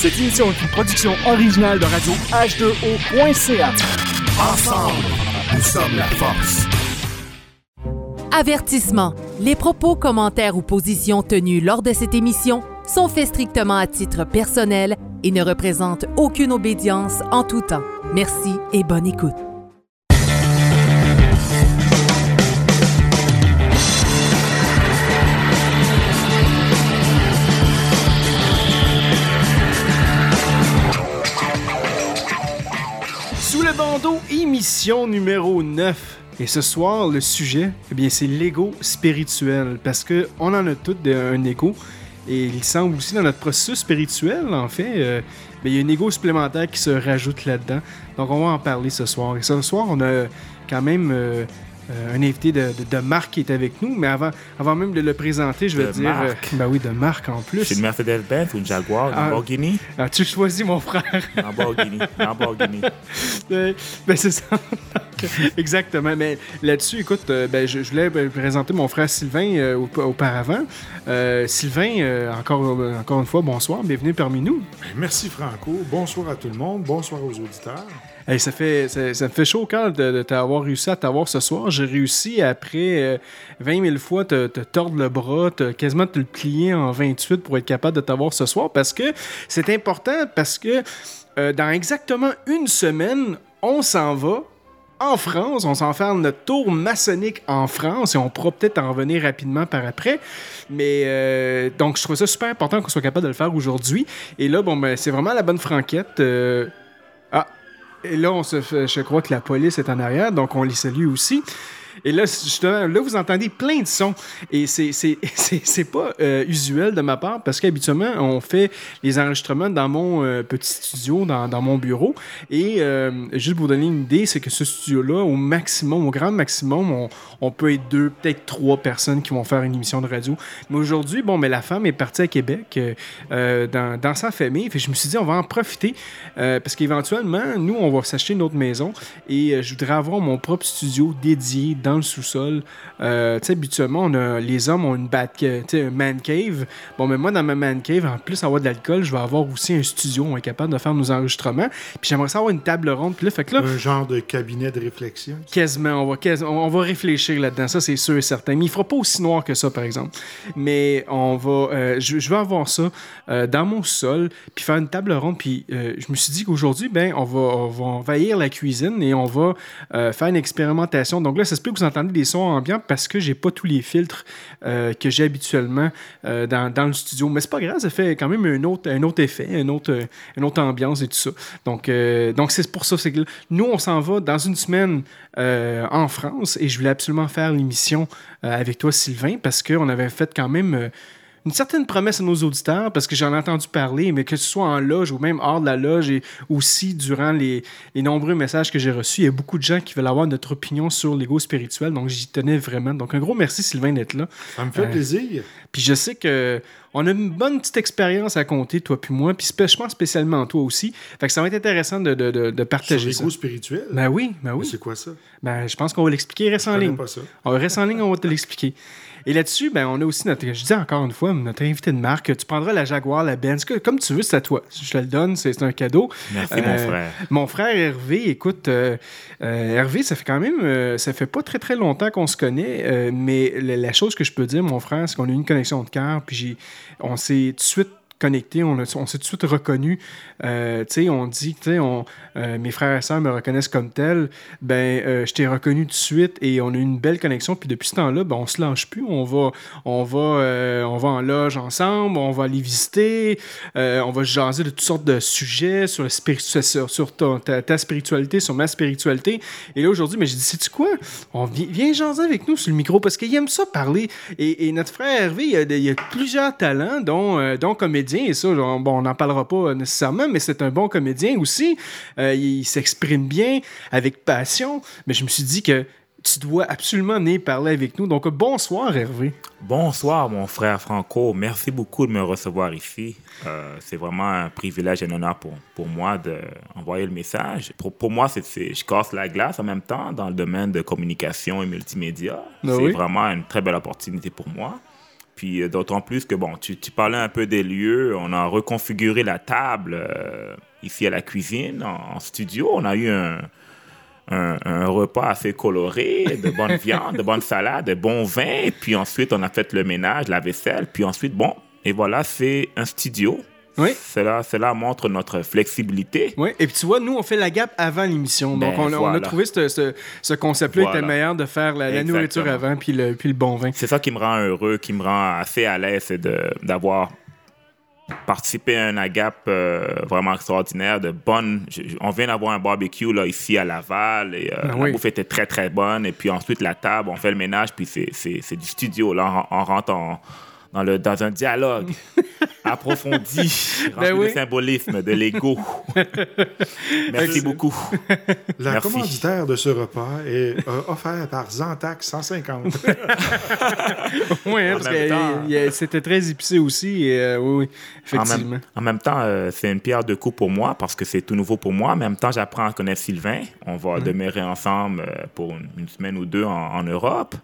Cette émission est une production originale de radio H2O.ca. Ensemble, nous sommes la force. Avertissement. Les propos, commentaires ou positions tenus lors de cette émission sont faits strictement à titre personnel et ne représentent aucune obédience en tout temps. Merci et bonne écoute. Bandeau, émission numéro 9. Et ce soir, le sujet, eh bien, c'est l'ego spirituel. Parce que on en a tous de- un ego. Et il semble aussi dans notre processus spirituel, en fait, euh, ben, il y a un ego supplémentaire qui se rajoute là-dedans. Donc, on va en parler ce soir. Et ce soir, on a quand même euh, euh, un invité de, de, de Marc qui est avec nous. Mais avant, avant même de le présenter, je vais De dire. Marc. euh, ben oui, de Marc en plus. C'est une Mercedes-Benz ou une Jaguar, une Ah. Lamborghini? As-tu choisi mon frère? Lamborghini, Lamborghini. Euh, ben c'est ça. Exactement. Mais là-dessus, écoute, ben, je, je voulais ben, présenter mon frère Sylvain euh, aup- auparavant. Euh, Sylvain, euh, encore, encore une fois, bonsoir, bienvenue parmi nous. Merci Franco. Bonsoir à tout le monde. Bonsoir aux auditeurs. Hey, ça, fait, ça, me fait chaud au cœur de, t'avoir réussi à t'avoir ce soir. J'ai réussi, après euh, 20 000 fois, te, te tordre le bras, te, quasiment te le plier en 28 pour être capable de t'avoir ce soir. Parce que c'est important, parce que euh, dans exactement une semaine, on s'en va en France. On s'en notre tour maçonnique en France et on pourra peut-être en revenir rapidement par après. Mais euh, donc, je trouve ça super important qu'on soit capable de le faire aujourd'hui. Et là, bon, ben, c'est vraiment la bonne franquette. Euh, Ah, et là, on se fait- je crois que la police est en arrière, donc on les salue aussi. Et là, justement, là, vous entendez plein de sons. Et c'est, pas euh, usuel de ma part parce qu'habituellement, on fait les enregistrements dans mon euh, petit studio, dans, dans mon bureau. Et euh, juste pour vous donner une idée, c'est que ce studio-là, au maximum, au grand maximum, on, on peut être deux, peut-être trois personnes qui vont faire une émission de radio. Mais aujourd'hui, bon, mais la femme est partie à Québec euh, euh, dans, dans sa famille. Fait je me suis dit, on va en profiter euh, parce qu'éventuellement, nous, on va s'acheter une autre maison et euh, je voudrais avoir mon propre studio dédié dans le sous-sol. Tu sais, habituellement, on a, les hommes ont une bat, tu sais, un man cave. Bon, mais moi, dans ma man cave, en plus d'avoir de l'alcool, je vais avoir aussi un studio. On est capable de faire nos enregistrements. Puis j'aimerais ça avoir une table ronde. Puis là, fait que là, Un genre de cabinet de réflexion. Quasiment, va, on va réfléchir là-dedans, ça c'est sûr et certain. Mais il fera pas aussi noir que ça, par exemple. Mais on va, euh, je, vais avoir ça euh, dans mon sol, puis faire une table ronde. Puis euh, je me suis dit qu'aujourd'hui, ben, on va, on va envahir la cuisine et on va faire une expérimentation. Donc là, ça se peut que vous entendez des sons ambiants parce que j'ai pas tous les filtres que j'ai habituellement dans, dans le studio. Mais c'est pas grave, ça fait quand même un autre, un autre effet, autre, une autre ambiance et tout ça. Donc, c'est pour ça. Que nous, on s'en va dans une semaine euh, en France et je voulais absolument faire l'émission euh, avec toi, Sylvain, parce qu'on avait fait quand même euh, une certaine promesse à nos auditeurs, parce que j'en ai entendu parler, mais que ce soit en loge ou même hors de la loge et aussi durant les, les nombreux messages que j'ai reçus, il y a beaucoup de gens qui veulent avoir notre opinion sur l'ego spirituel, donc j'y tenais vraiment. Donc un gros merci, Sylvain, d'être là. Ça me fait Euh, plaisir. Puis je sais que on a une bonne petite expérience à compter, toi puis moi, puis je pense spécialement toi aussi. Fait que ça va être intéressant de, de, de, de Sur partager ça. l'ego spirituel? Ben oui, ben oui. C'est quoi ça? Ben, je pense qu'on va l'expliquer. Reste Je en ligne. pas ça. On reste en ligne, on va te l'expliquer. Et là-dessus, ben, on a aussi notre, je dis encore une fois, notre invité de marque. Tu prendras la Jaguar, la Benz, que- comme tu veux, c'est à toi. Je te le donne, c'est un cadeau. Merci, Euh, mon frère. Mon frère Hervé, écoute, euh, euh, Hervé, ça fait quand même, euh, ça fait pas très très longtemps qu'on se connaît, euh, mais la, la chose que je peux dire, mon frère, c'est qu'on a eu une connexion de cœur, puis on s'est tout de suite connecté, on, on s'est tout de suite reconnu. Euh, on dit, on, euh, mes frères et sœurs me reconnaissent comme tel. Ben, euh, je t'ai reconnu tout de suite et on a eu une belle connexion. Puis depuis ce temps-là, ben, on se lâche plus. On va, on va, euh, on va en loge ensemble, on va aller visiter, euh, on va jaser de toutes sortes de sujets sur, sur ta, spiritualité, sur ma spiritualité. Et là, aujourd'hui, mais j'ai dit, sais-tu quoi? On vient, viens jaser avec nous sur le micro parce qu'il aime ça parler. Et, notre frère Hervé, il il a plusieurs talents, dont, dont comédien. Et ça, on- bon, on n'en parlera pas nécessairement, mais c'est un bon comédien aussi. Euh, il s'exprime bien, avec passion. Mais je me suis dit que tu dois absolument venir parler avec nous. Donc, bonsoir, Hervé. Bonsoir, mon frère Franco. Merci beaucoup de me recevoir ici. Euh, c'est vraiment un privilège et un honneur pour, pour moi d'envoyer le message. Pour, pour moi, c'est, c'est- je casse la glace en même temps dans le domaine de communication et multimédia. Ah c'est oui? vraiment une très belle opportunité pour moi. Puis euh, d'autant plus que, bon, tu, tu, parlais un peu des lieux. On a reconfiguré la table euh, ici à la cuisine, en, studio. On a eu un, un, un, repas assez coloré, de bonne viande, de bonne salade, de bons vins. Puis ensuite, on a fait le ménage, la vaisselle. Puis ensuite, bon, et voilà, c'est un studio. Oui. Cela, cela montre notre flexibilité. Oui, et puis tu vois, nous, on fait la gap avant l'émission. Donc, Ben, on, a- on a voilà. trouvé ce, ce- ce concept-là Voilà. était meilleur de faire la, la nourriture avant puis le, puis le bon vin. C'est ça qui me rend heureux, qui me rend assez à l'aise, c'est d'avoir participé à un agap euh, vraiment extraordinaire, de je- je- on vient d'avoir un barbecue là, ici à Laval, et euh, Ah la oui. bouffe était très, très bonne. Et puis ensuite, la table, on fait le ménage, puis c'est du studio. Là, on, on rentre en- dans, le, dans un dialogue approfondi, rempli Ben oui. de symbolisme, de l'ego. Merci beaucoup. La Merci. commanditaire de ce repas est euh, offert par Zantac 150. Oui, hein, En parce même que c'était très épicé aussi. Et, euh, oui, oui, En effectivement. même, en même temps, euh, c'est une pierre de coups pour moi parce que c'est tout nouveau pour moi. En même temps, j'apprends à connaître Sylvain. On va demeurer ensemble euh, pour une, une semaine ou deux en, en Europe.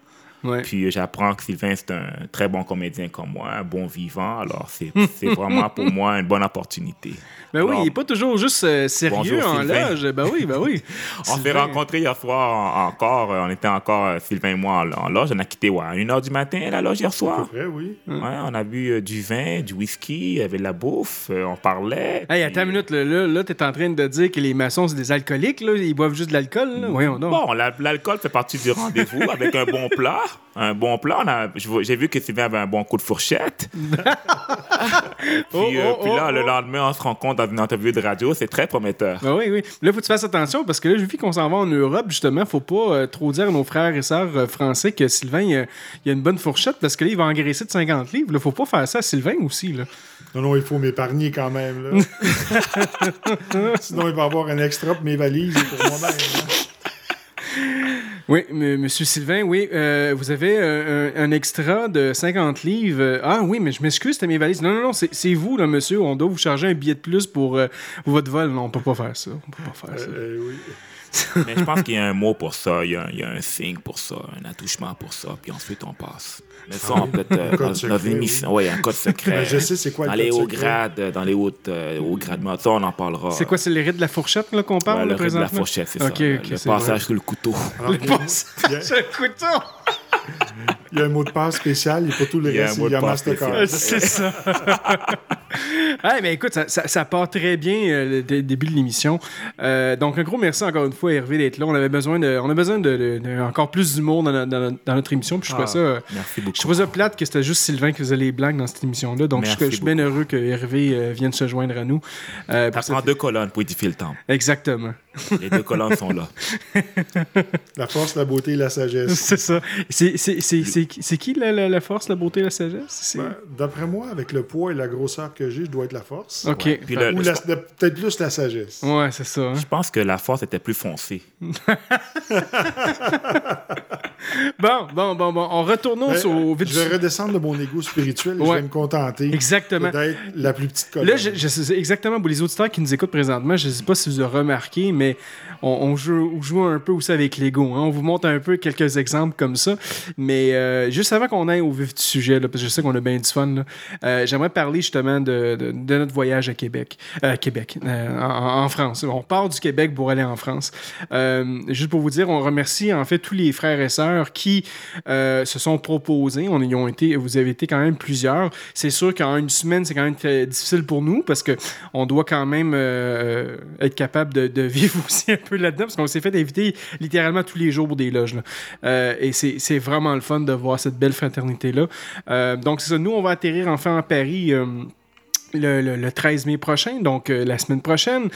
Ouais. Puis euh, j'apprends que Sylvain, c'est un très bon comédien comme moi, un bon vivant. Alors, c'est c'est vraiment pour moi une bonne opportunité. Ben oui, il n'est pas toujours juste euh, sérieux Bonjour, en Sylvain. loge. Ben oui, ben oui. On s'est Sylvain. rencontrés hier soir en- encore. euh, On était encore, Sylvain et moi, en, en loge. On a quitté ouais, à 1h du matin, la loge hier soir. Vrai, oui. Ouais, on a bu euh, du vin, du whisky, il y avait de la bouffe, euh, on parlait. Hey, puis- attends une minute, là, là, là t'es en train de dire que les maçons, c'est des alcooliques, là? Ils boivent juste de l'alcool, là? Voyons donc. Bon, la- l'alcool fait partie du rendez-vous avec un bon plat. Un bon plat. on a- je vois- J'ai vu que Sylvain avait un bon coup de fourchette. puis Oh, euh, oh, puis là, oh, le lendemain, on se rencontre dans une interview de radio. C'est très prometteur. Ben oui, oui. Là, faut que tu fasses attention parce que là, vu qu'on s'en va en Europe, justement, faut pas euh, trop dire à nos frères et sœurs euh, français que Sylvain, il a, il a une bonne fourchette parce que là, il va engraisser de 50 livres. Là, faut pas faire ça à Sylvain aussi, là. Non, non, il faut m'épargner quand même. Là. Sinon, il va avoir un extra pour mes valises et pour moi-même. Oui, m- monsieur Sylvain, oui, euh, vous avez euh, un, un extra de 50 livres. Euh, Ah oui, mais je m'excuse, c'était mes valises. Non, non, non, c'est vous, là, monsieur. On doit vous charger un billet de plus pour euh, votre vol. Non, on peut pas faire ça. On peut pas faire ça. Oui. Mais je pense qu'il y a un mot pour ça. Il y a, il y a un signe pour ça, un attouchement pour ça. Puis ensuite, on passe. Mais ça, on peut euh, dans, dans secret, une émission. Oui, un code secret. Ben, je sais c'est quoi le Dans les hauts grades, dans les hautes, euh, hauts grades. Mais ça, on en parlera. C'est quoi, c'est le rite de la fourchette là, qu'on parle Ouais, le rythme de la présentement? fourchette, c'est ça. le- ok, le passage vrai. sur le couteau. Alors, y a- C'est un couteau! il y a un mot de passe spécial, et pas tout le Il y a un reste, mot il y a de passe Mastercard. C'est ça. ah, mais écoute, ça, ça- ça part très bien euh, le dé- début de l'émission. Euh, donc, un gros merci encore une fois, Hervé, d'être là. On avait besoin de, on a besoin de, de- de encore plus d'humour dans, no- dans no- dans notre émission. Puis je trouvais Ah, ça. euh, Merci beaucoup. Je trouvais ça plate que c'était juste Sylvain qui faisait les blagues dans cette émission-là. Donc, je, Merci je suis bien heureux que Hervé euh, vienne se joindre à nous. Euh, pour Ça prend cette- deux colonnes pour édifier le temple. Exactement. Les deux colonnes sont là. La force, la beauté et la sagesse. C'est ça. C'est- C'est qui la, la- la force, la beauté, la sagesse? C'est- Ben, D'après moi, avec le poids et la grosseur que j'ai, je dois être la force. OK. Ouais. Puis le- Ou peut-être plus la sagesse. Ouais, c'est ça. hein. Je pense que la force était plus foncée. Bon, bon, bon, bon. On retournons Ben, sur- au vite je vais redescendre de mon ego spirituel et Ouais. je vais me contenter Exactement. d'être la plus petite colonne. Là, je, je sais exactement pour les auditeurs qui nous écoutent présentement, je ne sais pas si vous avez remarqué, mais on, on joue, on joue un peu aussi avec l'ego. hein. On vous montre un peu quelques exemples comme ça. Mais euh, juste avant qu'on aille au vif du sujet, parce que je sais qu'on a bien du fun, euh, j'aimerais parler justement de, notre voyage à Québec. Euh, Québec, euh, en, France. On part du Québec pour aller en France. Euh, juste pour vous dire, on remercie en fait tous les frères et sœurs qui euh, se sont proposés. On y ont été, vous avez été quand même plusieurs. C'est sûr qu'en une semaine, c'est quand même très difficile pour nous parce que on doit quand même euh, être capable de, vivre aussi un peu là-dedans parce qu'on s'est fait inviter littéralement tous les jours pour des loges. Euh, et c'est vraiment le fun de voir cette belle fraternité-là. Euh, donc, c'est ça. Nous, on va atterrir enfin à Paris. Le, le- le 13 mai prochain, donc euh, la semaine prochaine.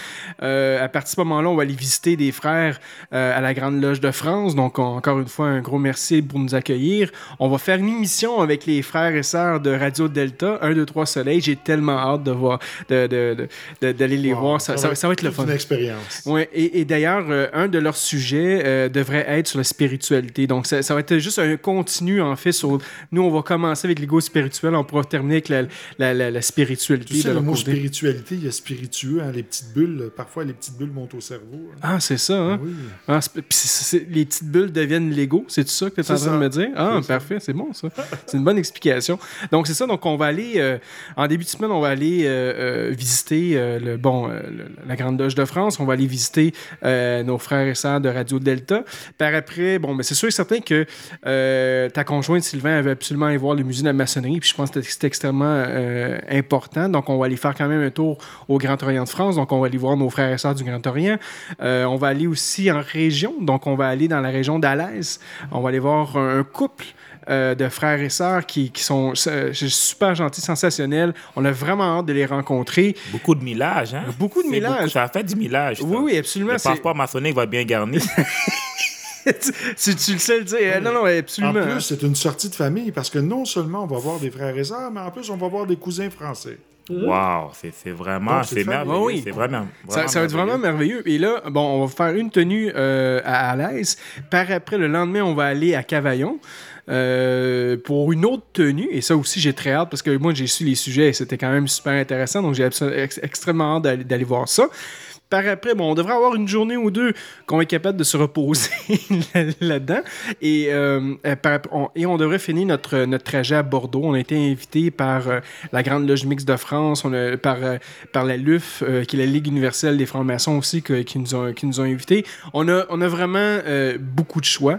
Euh, à partir de ce moment-là, on va aller visiter des frères euh, à la Grande Loge de France. Donc, on- encore une fois, un gros merci pour nous accueillir. On va faire une émission avec les frères et sœurs de Radio Delta, 1, 2, 3 Soleil. J'ai tellement hâte de voir, de, de- de- de- d'aller les Wow, voir. Ça, ça- ça va être le fun. une expérience. Ouais, et, et d'ailleurs, un de leurs sujets devrait être sur la spiritualité. Donc, ça, ça va être juste un continu, en fait, sur... Nous, on va commencer avec l'ego spirituel, on pourra terminer avec la, la- la- la spiritualité. Tu sais, de le mot côté. spiritualité, il y a spiritueux, hein, les petites bulles. Parfois, les petites bulles montent au cerveau. hein. Ah, c'est ça, hein? Oui. Ah, c'est- c'est- c'est- les petites bulles deviennent Lego, c'est ça que tu es en C'est train de me dire? Ah, C'est parfait, c'est bon ça. C'est une bonne explication. Donc c'est ça, donc on va aller, euh, en début de semaine, on va aller euh, euh, visiter euh, le, bon, la Grande Loge de France, on va aller visiter nos frères et sœurs de Radio Delta. Par après, bon, mais c'est sûr et certain que ta conjointe Sylvain avait absolument aller voir le musée de la maçonnerie, puis je pense que c'était extrêmement important. Donc on va aller faire quand même un tour au Grand Orient de France, donc on va aller voir nos frères et sœurs du Grand Orient. Euh, on va aller aussi en région, donc on va aller dans la région d'Alès. On va aller voir un, un couple euh, de frères et sœurs qui, qui sont euh, super gentils, sensationnels. On a vraiment hâte de les rencontrer. Beaucoup de millage, hein? Beaucoup de C'est millage. Ça a fait du millage. ça. Oui, oui, absolument. Le passeport maçonnique va bien garni. tu, tu le sais le dire. Non, non, En absolument. plus, c'est une sortie de famille parce que non seulement on va voir des frères et sœurs, mais en plus, on va voir des cousins français. Wow, c'est vraiment, c'est merveilleux. Oui. C'est vraiment, Ça, ça va être vraiment merveilleux. Et là, bon, on va faire une tenue euh, à Alès. Par après, le lendemain, on va aller à Cavaillon. euh, pour une autre tenue, et ça aussi j'ai très hâte parce que moi j'ai su les sujets et c'était quand même super intéressant, donc j'ai extrêmement hâte d'aller voir ça. Par après, bon, on devrait avoir une journée ou deux qu'on est capable de se reposer là- là-dedans. Et, euh, on, et on devrait finir notre, notre trajet à Bordeaux. On a été invité par euh, la Grande Loge Mixte de France, on a, par, euh, par la LUF, qui est la Ligue universelle des francs-maçons aussi, qui, nous ont, qui nous ont invités. On a, on a vraiment beaucoup de choix.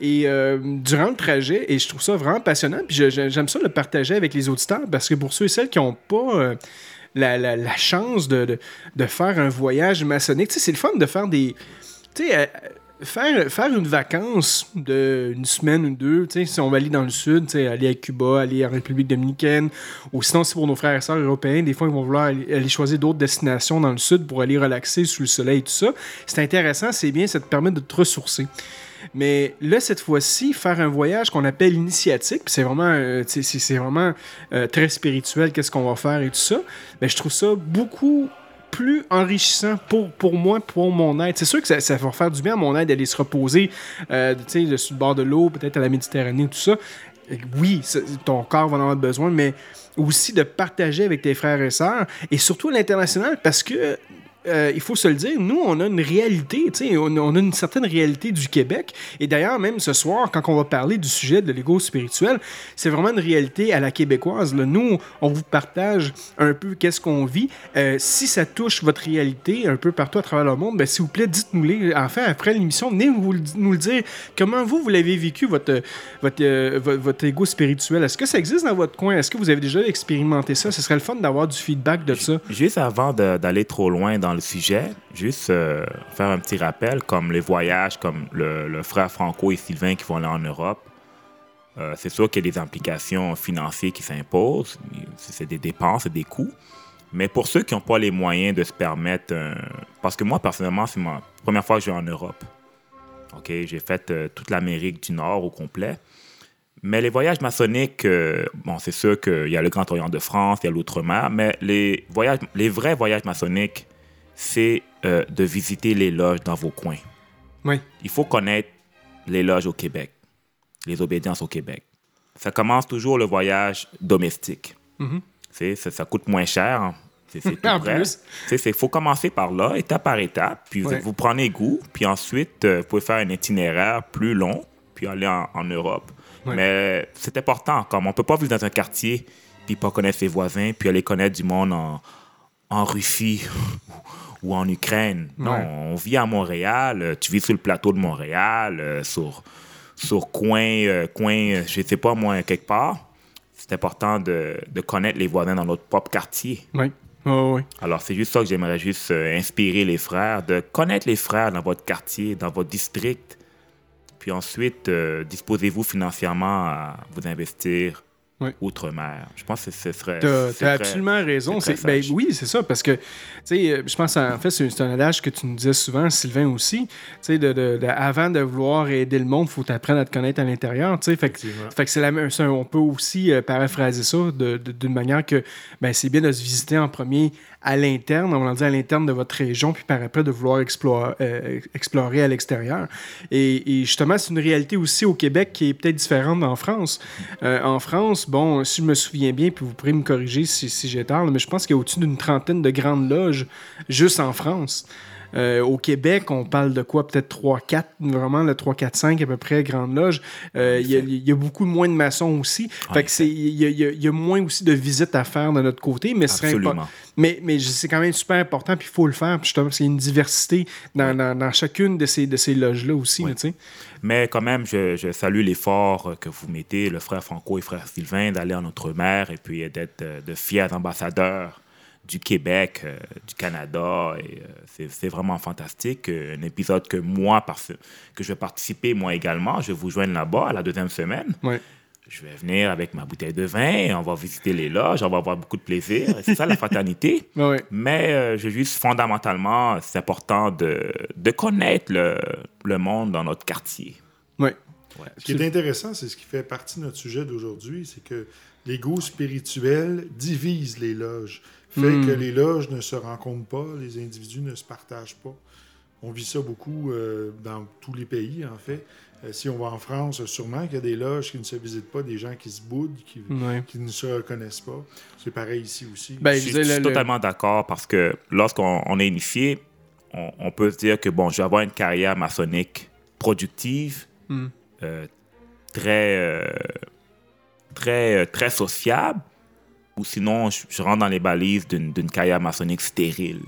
Et durant le trajet, et je trouve ça vraiment passionnant, puis j'aime ça le partager avec les auditeurs, parce que pour ceux et celles qui n'ont pas... la, chance de, faire un voyage maçonnique. C'est le fun de faire des. Euh, faire, une vacance de une semaine ou deux, si on va aller dans le sud, aller à Cuba, aller en République dominicaine, ou sinon, c'est pour nos frères et sœurs européens, des fois, ils vont vouloir aller, aller choisir d'autres destinations dans le sud pour aller relaxer sous le soleil et tout ça. C'est intéressant, c'est bien, ça te permet de te ressourcer. Mais là, cette fois-ci, faire un voyage qu'on appelle initiatique, c'est vraiment, euh, c'est vraiment euh, très spirituel, qu'est-ce qu'on va faire et tout ça, mais je trouve ça beaucoup plus enrichissant pour, pour moi, pour mon aide. C'est sûr que ça, ça va faire du bien à mon aide d'aller se reposer euh, sur le bord de l'eau, peut-être à la Méditerranée, tout ça. Oui, ton corps va en avoir besoin, mais aussi de partager avec tes frères et sœurs, et surtout à l'international, parce que euh, il faut se le dire, nous, on a une réalité, on, on a une certaine réalité du Québec. Et d'ailleurs, même ce soir, quand on va parler du sujet de l'ego spirituel, c'est vraiment une réalité à la québécoise. là. Nous, on vous partage un peu qu'est-ce qu'on vit. Euh, si ça touche votre réalité un peu partout à travers le monde, ben, s'il vous plaît, dites-nous-les. Enfin, après l'émission, venez vous nous le dire. Comment vous, vous l'avez vécu, votre, votre, euh, votre, ego spirituel? Est-ce que ça existe dans votre coin? Est-ce que vous avez déjà expérimenté ça? Ce serait le fun d'avoir du feedback de ça. Juste avant d'aller trop loin dans le sujet, juste euh, faire un petit rappel, comme les voyages, comme le, frère Franco et Sylvain qui vont aller en Europe. euh, c'est sûr qu'il y a des implications financières qui s'imposent. C'est des dépenses, des coûts. Mais pour ceux qui n'ont pas les moyens de se permettre... un- Parce que moi, personnellement, c'est ma première fois que je vais en Europe. OK, j'ai fait euh, toute l'Amérique du Nord au complet. Mais les voyages maçonniques, euh, bon, c'est sûr qu'il y a le Grand Orient de France, il y a l'Outre-mer, mais les, voyages, les vrais voyages maçonniques, c'est euh, de visiter les loges dans vos coins. Oui. Il faut connaître les loges au Québec, les obédiences au Québec. Ça commence toujours le voyage domestique. C'est- ça, ça coûte moins cher. hein. Il faut commencer par là, étape par étape, puis vous- vous, prenez goût, puis ensuite, euh, vous pouvez faire un itinéraire plus long, puis aller en, en Europe. Ouais. Mais c'est important, comme on peut pas vivre dans un quartier, puis pas connaître ses voisins, puis aller connaître du monde en, en Russie ou en Ukraine. Non, Ouais. on vit à Montréal, euh, tu vis sur le plateau de Montréal, euh, sur, sur coin, euh, coin, je sais pas moi, quelque part. C'est important de, de connaître les voisins dans notre propre quartier. Oui. Oh, oui. Alors, c'est juste ça que j'aimerais juste inspirer les frères, de connaître les frères dans votre quartier, dans votre district. Puis ensuite, euh, disposez-vous financièrement à vous investir Ouais. outre-mer. Je pense que ce serait. T'as très- absolument raison. Ben, oui, c'est ça, parce que, tu sais, euh, je pense, en fait, c'est un adage que tu nous disais souvent, Sylvain aussi. Tu sais, de, de- de- avant de vouloir aider le monde, il faut apprendre à te connaître à l'intérieur. Tu sais, fait, que- Effectivement. fait que c'est la même. On peut aussi euh, paraphraser ça d'une manière que, ben, c'est bien de se visiter en premier à l'interne, on va dire à l'interne de votre région, puis par après de vouloir explorer, euh, explorer à l'extérieur. Et, justement, c'est une réalité aussi au Québec qui est peut-être différente en France. Euh, en France, bon, si je me souviens bien, puis vous pourrez me corriger si, j'ai tort, là, mais je pense qu'il y a au-dessus d'une trentaine de grandes loges juste en France. Euh, au Québec, on parle de quoi? Peut-être 3-4, vraiment, le 3-4-5 à peu près, grandes loges. Euh, Il y, a- il y a beaucoup moins de maçons aussi. En Fait que c'est- il y, y a- il y a moins aussi de visites à faire de notre côté, mais c'est quand même super important, puis il faut le faire, puis a une diversité dans, dans- dans chacune de ces, de ces loges-là aussi. là. Mais quand même, je, je salue l'effort que vous mettez, le frère Franco et frère Sylvain, d'aller en Outre-mer et puis d'être euh, de fiers ambassadeurs du Québec, euh, du Canada. Et, euh, c'est, vraiment fantastique. Euh, Un épisode que moi, parce que je vais participer moi également, je vais vous joindre là-bas à la deuxième semaine. Ouais. Je vais venir avec ma bouteille de vin, on va visiter les loges, on va avoir beaucoup de plaisir. C'est ça la fraternité. Ouais. Mais euh, je juste fondamentalement, c'est important de, de connaître le, le monde dans notre quartier. Ouais. Ce qui est intéressant, c'est ce qui fait partie de notre sujet d'aujourd'hui, c'est que l'ego spirituel divise les loges. Fait Hmm. que les loges ne se rencontrent pas, les individus ne se partagent pas. On vit ça beaucoup euh, dans tous les pays, en fait. Euh, si on va en France, sûrement qu'il y a des loges qui ne se visitent pas, des gens qui se boudent, qui, ne se reconnaissent pas. C'est pareil ici aussi. Ben, Je je suis, disais, je suis le- le- totalement d'accord parce que lorsqu'on on est initié, on, on peut se dire que bon, je vais avoir une carrière maçonnique productive, Hmm. euh, très, très, très sociable, ou sinon je, je rentre dans les balises d'une carrière maçonnique stérile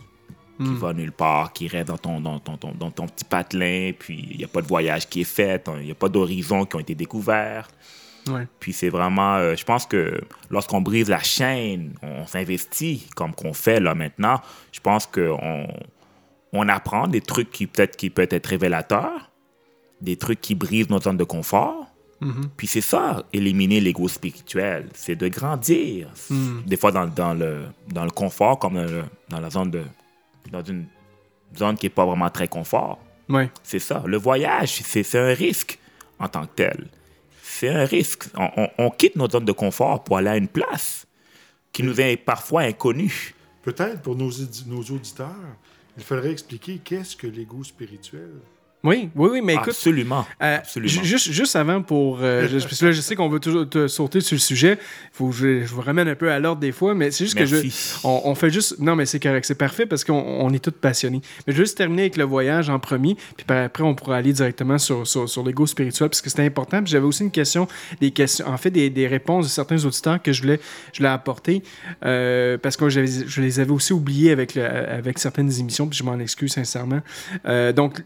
qui Hmm. va nulle part, qui reste dans ton, dans ton, ton- dans ton petit patelin, puis il n'y a pas de voyage qui est fait, il n'y a pas d'horizons qui ont été découverts. Ouais. Puis c'est vraiment, euh, je pense que lorsqu'on brise la chaîne, on, s'investit comme qu'on fait là maintenant. Je pense qu'on on apprend des trucs qui peut-être qui peuvent être révélateurs, des trucs qui brisent notre zone de confort. Mhm. Puis c'est ça, éliminer l'ego spirituel, c'est de grandir. Mm. Des fois dans, dans le, dans le confort, comme dans, le- dans la zone de, dans une zone qui n'est pas vraiment très confort. Ouais. C'est ça. Le voyage, c'est c'est un risque en tant que tel. C'est un risque. On, on- on quitte notre zone de confort pour aller à une place qui nous est parfois inconnue. Peut-être pour nos, nos auditeurs, il faudrait expliquer qu'est-ce que l'ego spirituel? Oui, oui, oui, mais écoute, Absolument. Euh, Absolument. ju- Juste, juste avant pour. euh, je, parce que là, je sais qu'on veut toujours te sauter sur le sujet. Faut que je, je vous ramène un peu à l'ordre des fois, mais c'est juste que je. On, on fait juste. Non, mais c'est correct, c'est parfait parce qu'on on est tous passionnés. Mais je vais juste terminer avec le voyage en premier, puis après, on pourra aller directement sur, sur, sur l'ego spirituel parce que c'était important. Puis j'avais aussi une question, des questions, en fait, des, des réponses de certains auditeurs que je voulais, je voulais apporter euh, parce que je les avais aussi oubliés avec, le- avec certaines émissions, puis je m'en excuse sincèrement. Euh, donc,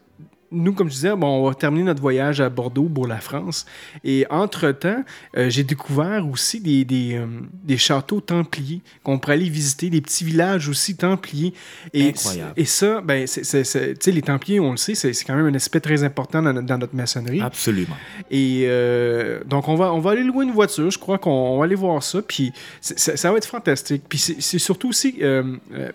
nous, comme je disais, bon, on va terminer notre voyage à Bordeaux pour la France. Et entre-temps, euh, j'ai découvert aussi des, des, euh, des châteaux templiers qu'on pourrait aller visiter, des petits villages aussi templiers. Et, Incroyable. Et ça, ben, c'est, les templiers, on le sait, c'est, quand même un aspect très important dans, notre- dans notre maçonnerie. Absolument. Et euh, donc, on va, on va aller louer une voiture. Je crois qu'on on va aller voir ça. Puis, ça, ça va être fantastique. Puis, c'est surtout aussi,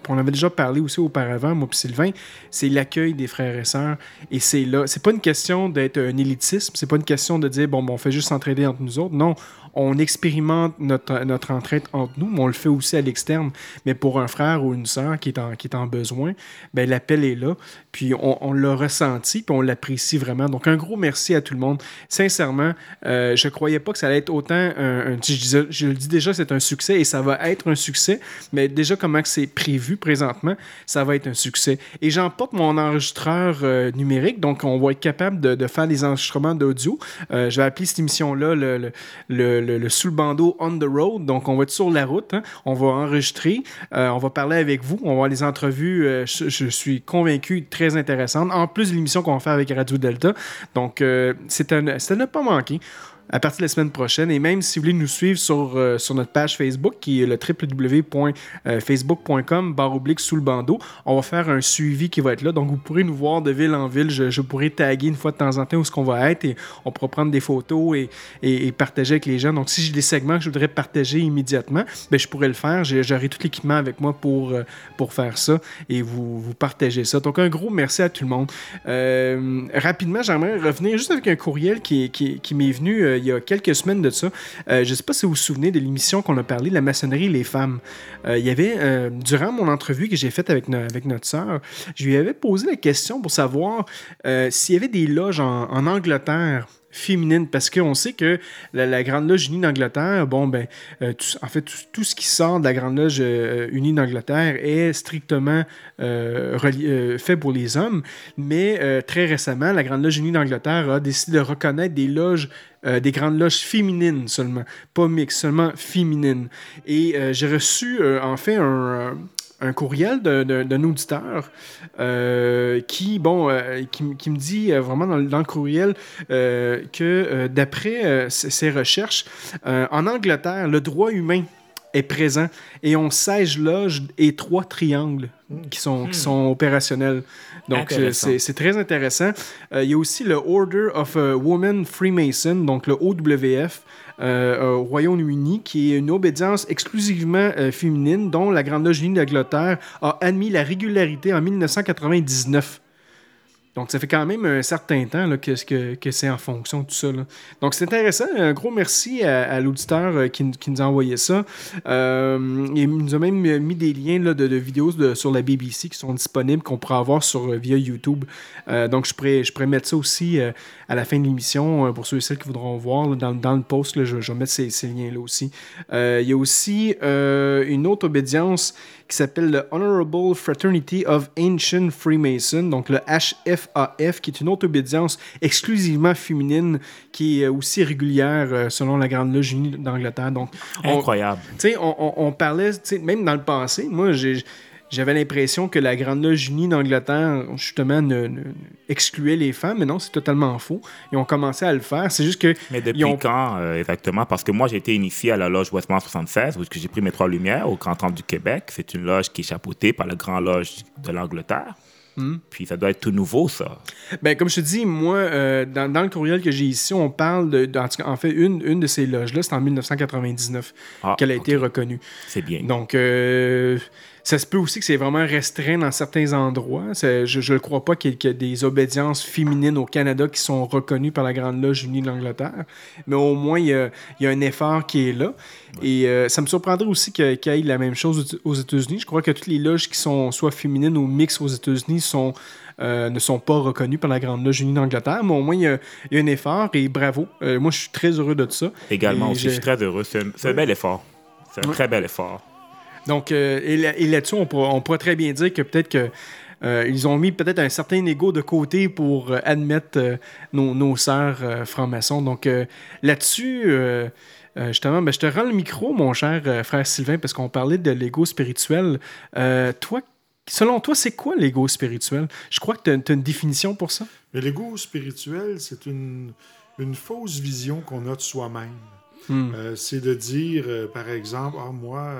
on avait déjà parlé aussi auparavant, moi puis Sylvain, c'est l'accueil des frères et sœurs. Et c'est là. C'est pas une question d'être un élitisme. C'est pas une question de dire, bon, ben, on fait juste s'entraider entre nous autres. Non, on expérimente notre, notre entraide entre nous, mais on le fait aussi à l'externe. Mais pour un frère ou une sœur qui est en, qui est en besoin, ben, l'appel est là. Puis on, on l'a ressenti, puis on l'apprécie vraiment. Donc un gros merci à tout le monde. Sincèrement, euh, je croyais pas que ça allait être autant un, je, le dis déjà, c'est un succès et ça va être un succès. Mais déjà comment c'est prévu présentement, ça va être un succès. Et j'emporte mon enregistreur euh, numérique, donc on va être capable de, faire des enregistrements d'audio. Euh, je vais appeler cette émission-là le, le, le- sous le on the road. Donc on va être sur la route, hein. on va enregistrer, euh, on va parler avec vous, on va avoir les entrevues. euh, je, suis convaincu très intéressantes. En plus de l'émission qu'on va faire avec Radio Delta, donc euh, c'est à ne pas manquer à partir de la semaine prochaine. Et même si vous voulez nous suivre sur, euh, sur notre page Facebook, qui est le www.facebook.com, barre oblique sous le bandeau, on va faire un suivi qui va être là. Donc, vous pourrez nous voir de ville en ville. Je, je taguer une fois de temps en temps où ce qu'on va être et on pourra prendre des photos et, et- partager avec les gens. Donc, si j'ai des segments que je voudrais partager immédiatement, ben, je pourrais le faire. J'aurai tout l'équipement avec moi pour, euh, pour faire ça et vous, vous partager ça. Donc, un gros merci à tout le monde. Euh, rapidement, j'aimerais revenir juste avec un courriel qui, qui, m'est venu il y a quelques semaines de ça. Euh, je ne sais pas si vous vous souvenez de l'émission qu'on a parlé, La maçonnerie et les femmes. Euh, il y avait, euh, durant mon entrevue que j'ai faite avec, no- avec notre sœur, je lui avais posé la question pour savoir s'il y avait des loges en, Angleterre féminine parce qu'on sait que la, Grande Loge unie d'Angleterre, bon, ben, en fait, tout, ce qui sort de la Grande Loge unie d'Angleterre est strictement fait pour les hommes, mais très récemment, la Grande Loge unie d'Angleterre a décidé de reconnaître des loges, euh, des grandes loges féminines seulement, pas mixtes, seulement féminines. Et euh, j'ai reçu, euh, en fait, un, un courriel d'un- auditeur euh, qui, bon, euh, qui, me dit euh, vraiment dans, le- dans le courriel que d'après ses recherches, en Angleterre, le droit humain est présent et on 16 loges et trois triangles qui sont, qui sont opérationnels. Donc, euh, c'est très intéressant. Euh, il y a aussi le Order of a Woman Freemason, donc le OWF, euh, au Royaume-Uni, qui est une obédience exclusivement euh, féminine, dont la Grande Loge d'Angleterre a admis la régularité en 1999. Donc, ça fait quand même un certain temps là, que, que, que c'est en fonction de tout ça. là. Donc, c'est intéressant. Un gros merci à, l'auditeur euh, qui, qui nous a envoyé ça. Euh, il nous a même mis des liens de, vidéos sur la BBC qui sont disponibles, qu'on pourra avoir sur, euh, via YouTube. Donc, je pourrais, je mettre ça aussi à la fin de l'émission pour ceux et celles qui voudront voir. dans, dans le post, je, je vais mettre ces, ces liens-là aussi. Il y a aussi une autre obédience qui s'appelle le Honorable Fraternity of Ancient Freemason, donc le HFAF, qui est une autre obédience exclusivement féminine, qui est aussi régulière euh, selon la Grande Loge unie d'Angleterre. Donc, on- Incroyable. tu sais, on, on- on parlait, même dans le passé, moi, j'ai- j'avais l'impression que la Grande Loge unie d'Angleterre, justement, ne, ne- excluait les femmes, mais non, c'est totalement faux. Ils ont commencé à le faire. C'est juste que. Mais depuis ils ont- quand euh, exactement? Parce que moi, j'ai été initié à la loge Westmont 76, où j'ai pris mes trois lumières au Grand Temple du Québec. C'est une loge qui est chapeautée par la Grande Loge de l'Angleterre. Hmm? Puis ça doit être tout nouveau, ça. Ben, comme je te dis, moi, euh, dans, dans le courriel que j'ai ici, on parle de. de- en, tout cas, en fait, une, une de ces loges-là, c'est en 1999 Ah, qu'elle a été reconnue. C'est bien. Donc, euh, ça se peut aussi que c'est vraiment restreint dans certains endroits. Je ne crois pas qu'il y, ait- qu'il y ait des obédiences féminines au Canada qui sont reconnues par la Grande Loge unie de l'Angleterre. Mais au moins, il y a, il y a un effort qui est là. Et euh, ça me surprendrait aussi qu'il y ait la même chose aux États-Unis. Je crois que toutes les loges qui sont soit féminines ou mixtes aux États-Unis sont, euh, ne sont pas reconnues par la Grande Loge unie d'Angleterre. Mais au moins, il y, a, il y a un effort et bravo. Euh, moi, je suis très heureux de ça. Également aussi, je- je suis très heureux. C'est un, bel effort. C'est un Ouais. très bel effort. Donc, euh, et, là- et là-dessus, on, pourra- on pourrait très bien dire que peut-être que euh, ils ont mis peut-être un certain ego de côté pour euh, admettre euh, nos, nos sœurs francs-maçons. Donc, là-dessus, justement, ben, je te rends le micro, mon cher frère Sylvain, parce qu'on parlait de l'ego spirituel. Toi, selon toi, c'est quoi l'ego spirituel? Je crois que tu as, une définition pour ça. Mais l'ego spirituel, c'est une, une fausse vision qu'on a de soi-même. Hmm. C'est de dire, par exemple, ah, moi,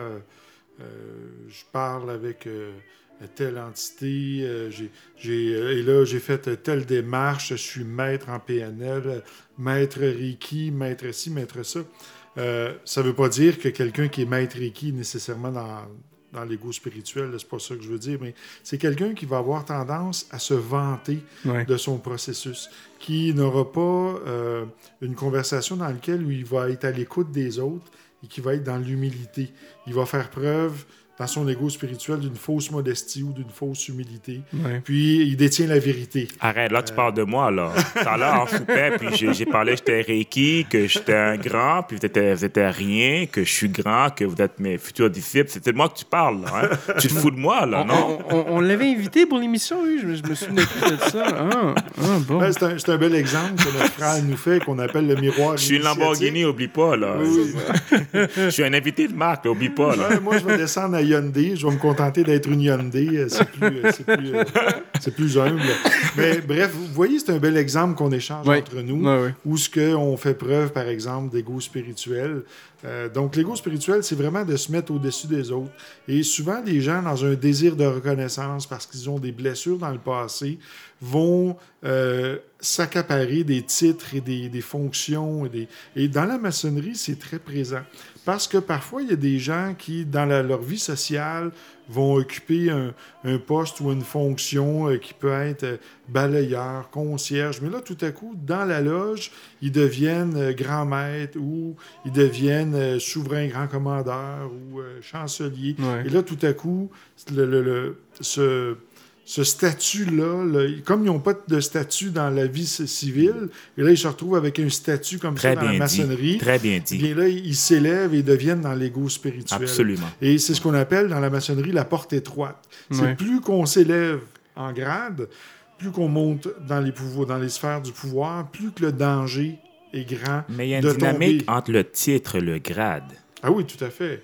je parle avec euh, telle entité, euh, euh, et là, j'ai fait euh, telle démarche, je suis maître en PNL, euh, maître Reiki, maître ci, maître ça. Euh, ça ne veut pas dire que quelqu'un qui est maître Reiki nécessairement dans, dans l'ego spirituel, c'est pas ça que je veux dire, mais c'est quelqu'un qui va avoir tendance à se vanter Ouais. de son processus, qui n'aura pas euh, une conversation dans laquelle il va être à l'écoute des autres et qui va être dans l'humilité. Il va faire preuve dans son ego spirituel d'une fausse modestie ou d'une fausse humilité. Ouais. Puis il détient la vérité. Arrête, Euh. là, tu parles de moi, là. Tout à l'heure, on soupait, puis j'ai parlé, j'étais Reiki, que j'étais un grand, puis vous étiez, vous étiez rien, que je suis grand, que vous êtes mes futurs disciples. C'est de moi que tu parles, là. hein. Tu te fous de moi, là, On, non? on- on- on l'avait invité pour l'émission, oui. Je, me- je me souvenais plus de ça. Ah, ah, bon. C'est, un, c'est un bel exemple que notre frère nous fait, qu'on appelle le miroir Je suis une. Lamborghini, oublie pas, là. Oui, oui. Je suis un invité de marque, là, oublie pas, là. Ouais, moi, je vais descendre à Hyundai. Je vais me contenter d'être une Hyundai. Euh, C'est plus, euh, plus, euh, c'est plus humble. Mais bref, vous voyez, c'est un bel exemple qu'on échange entre nous. Ouais. Où ce qu'on fait preuve, par exemple, d'ego spirituel. Euh, donc, l'ego spirituel, c'est vraiment de se mettre au-dessus des autres. Et souvent, les gens, dans un désir de reconnaissance, parce qu'ils ont des blessures dans le passé, vont euh, s'accaparer des titres et des, fonctions. Et, et dans la maçonnerie, c'est très présent. Parce que parfois, il y a des gens qui, dans la- leur vie sociale, vont occuper un, un poste ou une fonction euh, qui peut être euh, balayeur, concierge. Mais là, tout à coup, dans la loge, ils deviennent euh, grands maîtres ou ils deviennent souverain grand commandeur ou chancelier. Ouais. Et là, tout à coup, le, le- le- ce, ce statut-là, là, comme ils n'ont pas de statut dans la vie civile, et là, ils se retrouvent avec un statut comme Très ça dans la bien maçonnerie. dit. Très bien eh dit. Bien là, ils s'élèvent et deviennent dans l'ego spirituel. Absolument. Et c'est ce qu'on appelle dans la maçonnerie la porte étroite. C'est plus qu'on s'élève en grade, plus qu'on monte dans les, pouvoirs, dans les sphères du pouvoir, plus que le danger est grand Mais il y a une de dynamique tomber. entre le titre et le grade. Ah oui, tout à fait.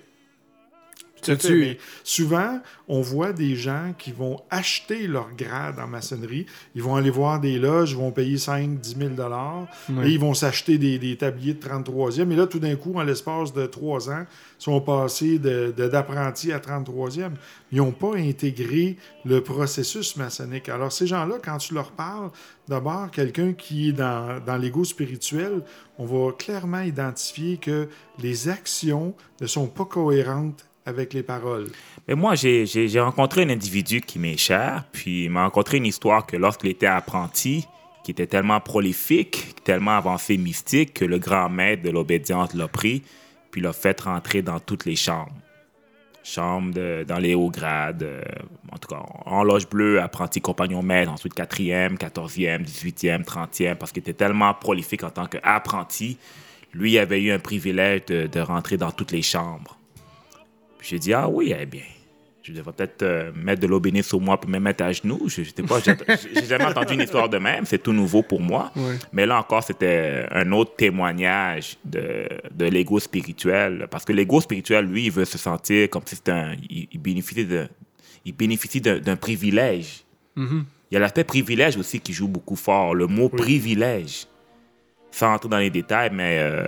Tout à fait. Tu- Mais souvent, on voit des gens qui vont acheter leur grade en maçonnerie. Ils vont aller voir des loges, ils vont payer 5 10 000 Ouais. et ils vont s'acheter des, des tabliers de 33e. Et là, tout d'un coup, en l'espace de trois ans, ils sont passés de- de- d'apprenti à 33e. Ils n'ont pas intégré le processus maçonnique. Alors, ces gens-là, quand tu leur parles, d'abord, quelqu'un qui est dans, dans l'ego spirituel, on va clairement identifier que les actions ne sont pas cohérentes avec les paroles. Mais moi, j'ai- rencontré un individu qui m'est cher, puis il m'a rencontré une histoire que lorsqu'il était apprenti, qui était tellement prolifique, tellement avancé mystique, que le grand maître de l'obédience l'a pris, puis l'a fait rentrer dans toutes les chambres. De- dans les hauts grades, euh, en tout cas, en loge bleue, apprenti compagnon maître, ensuite 4e, 14e, 18e, 30e, parce qu'il était tellement prolifique en tant qu'apprenti, lui avait eu un privilège de rentrer dans toutes les chambres. Puis j'ai dit, ah oui, eh bien, je devrais peut-être euh, mettre de l'eau bénite sur moi pour me mettre à genoux. Je, pas, j'ai j'ai jamais entendu une histoire de même, c'est tout nouveau pour moi. Mais là encore, c'était un autre témoignage de, de l'ego spirituel. Parce que l'ego spirituel, lui, il veut se sentir comme si c'était un. Il, il bénéficie de- il bénéficie d'un d'un privilège. Mhm. Il y a l'aspect privilège aussi qui joue beaucoup fort, le mot privilège. Sans entrer dans les détails, mais euh,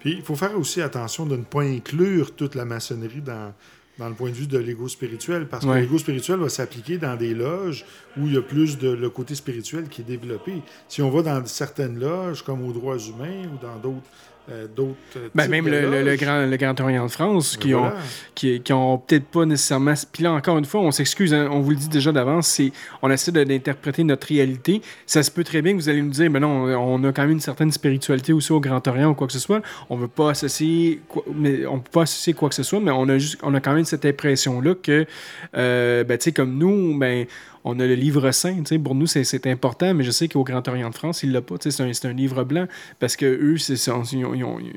Puis il faut faire aussi attention de ne pas inclure toute la maçonnerie dans, dans le point de vue de l'ego spirituel, parce que Ouais. l'ego spirituel va s'appliquer dans des loges où il y a plus de le côté spirituel qui est développé. Si on va dans certaines loges, comme aux droits humains ou dans d'autres euh, d'autres Ben, types même de le, le- le grand, le Grand Orient de France, ben qui ont, voilà. qui, qui ont peut-être pas nécessairement. Puis là, encore une fois, on s'excuse, hein, on vous le dit déjà d'avance, c'est on essaie d'interpréter notre réalité. Ça se peut très bien que vous allez nous dire, mais non, on a quand même une certaine spiritualité aussi au Grand Orient ou quoi que ce soit. On veut pas associer, quoi, mais on peut pas associer quoi que ce soit, mais on a juste, on a quand même cette impression-là que, euh, ben, tu sais, comme nous, ben, on a le livre saint, pour nous, c'est- important, mais je sais qu'au Grand Orient de France, ils l'ont pas, c'est un, un livre blanc, parce que eux, ils,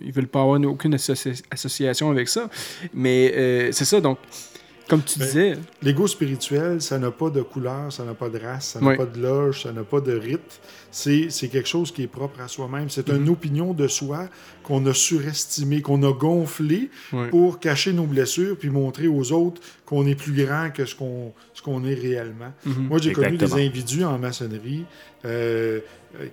ils veulent pas avoir aucune associ- association avec ça. Mais euh, c'est ça, donc, comme tu Ben, disais, L'ego spirituel, ça n'a pas de couleur, ça n'a pas de race, ça n'a pas de loge, ça n'a pas de rite. C'est c'est quelque chose qui est propre à soi-même. C'est une opinion de soi qu'on a surestimée, qu'on a gonflée pour cacher nos blessures puis montrer aux autres qu'on est plus grand que ce qu'on ce qu'on est réellement. Mhm. Moi, j'ai connu des individus en maçonnerie euh,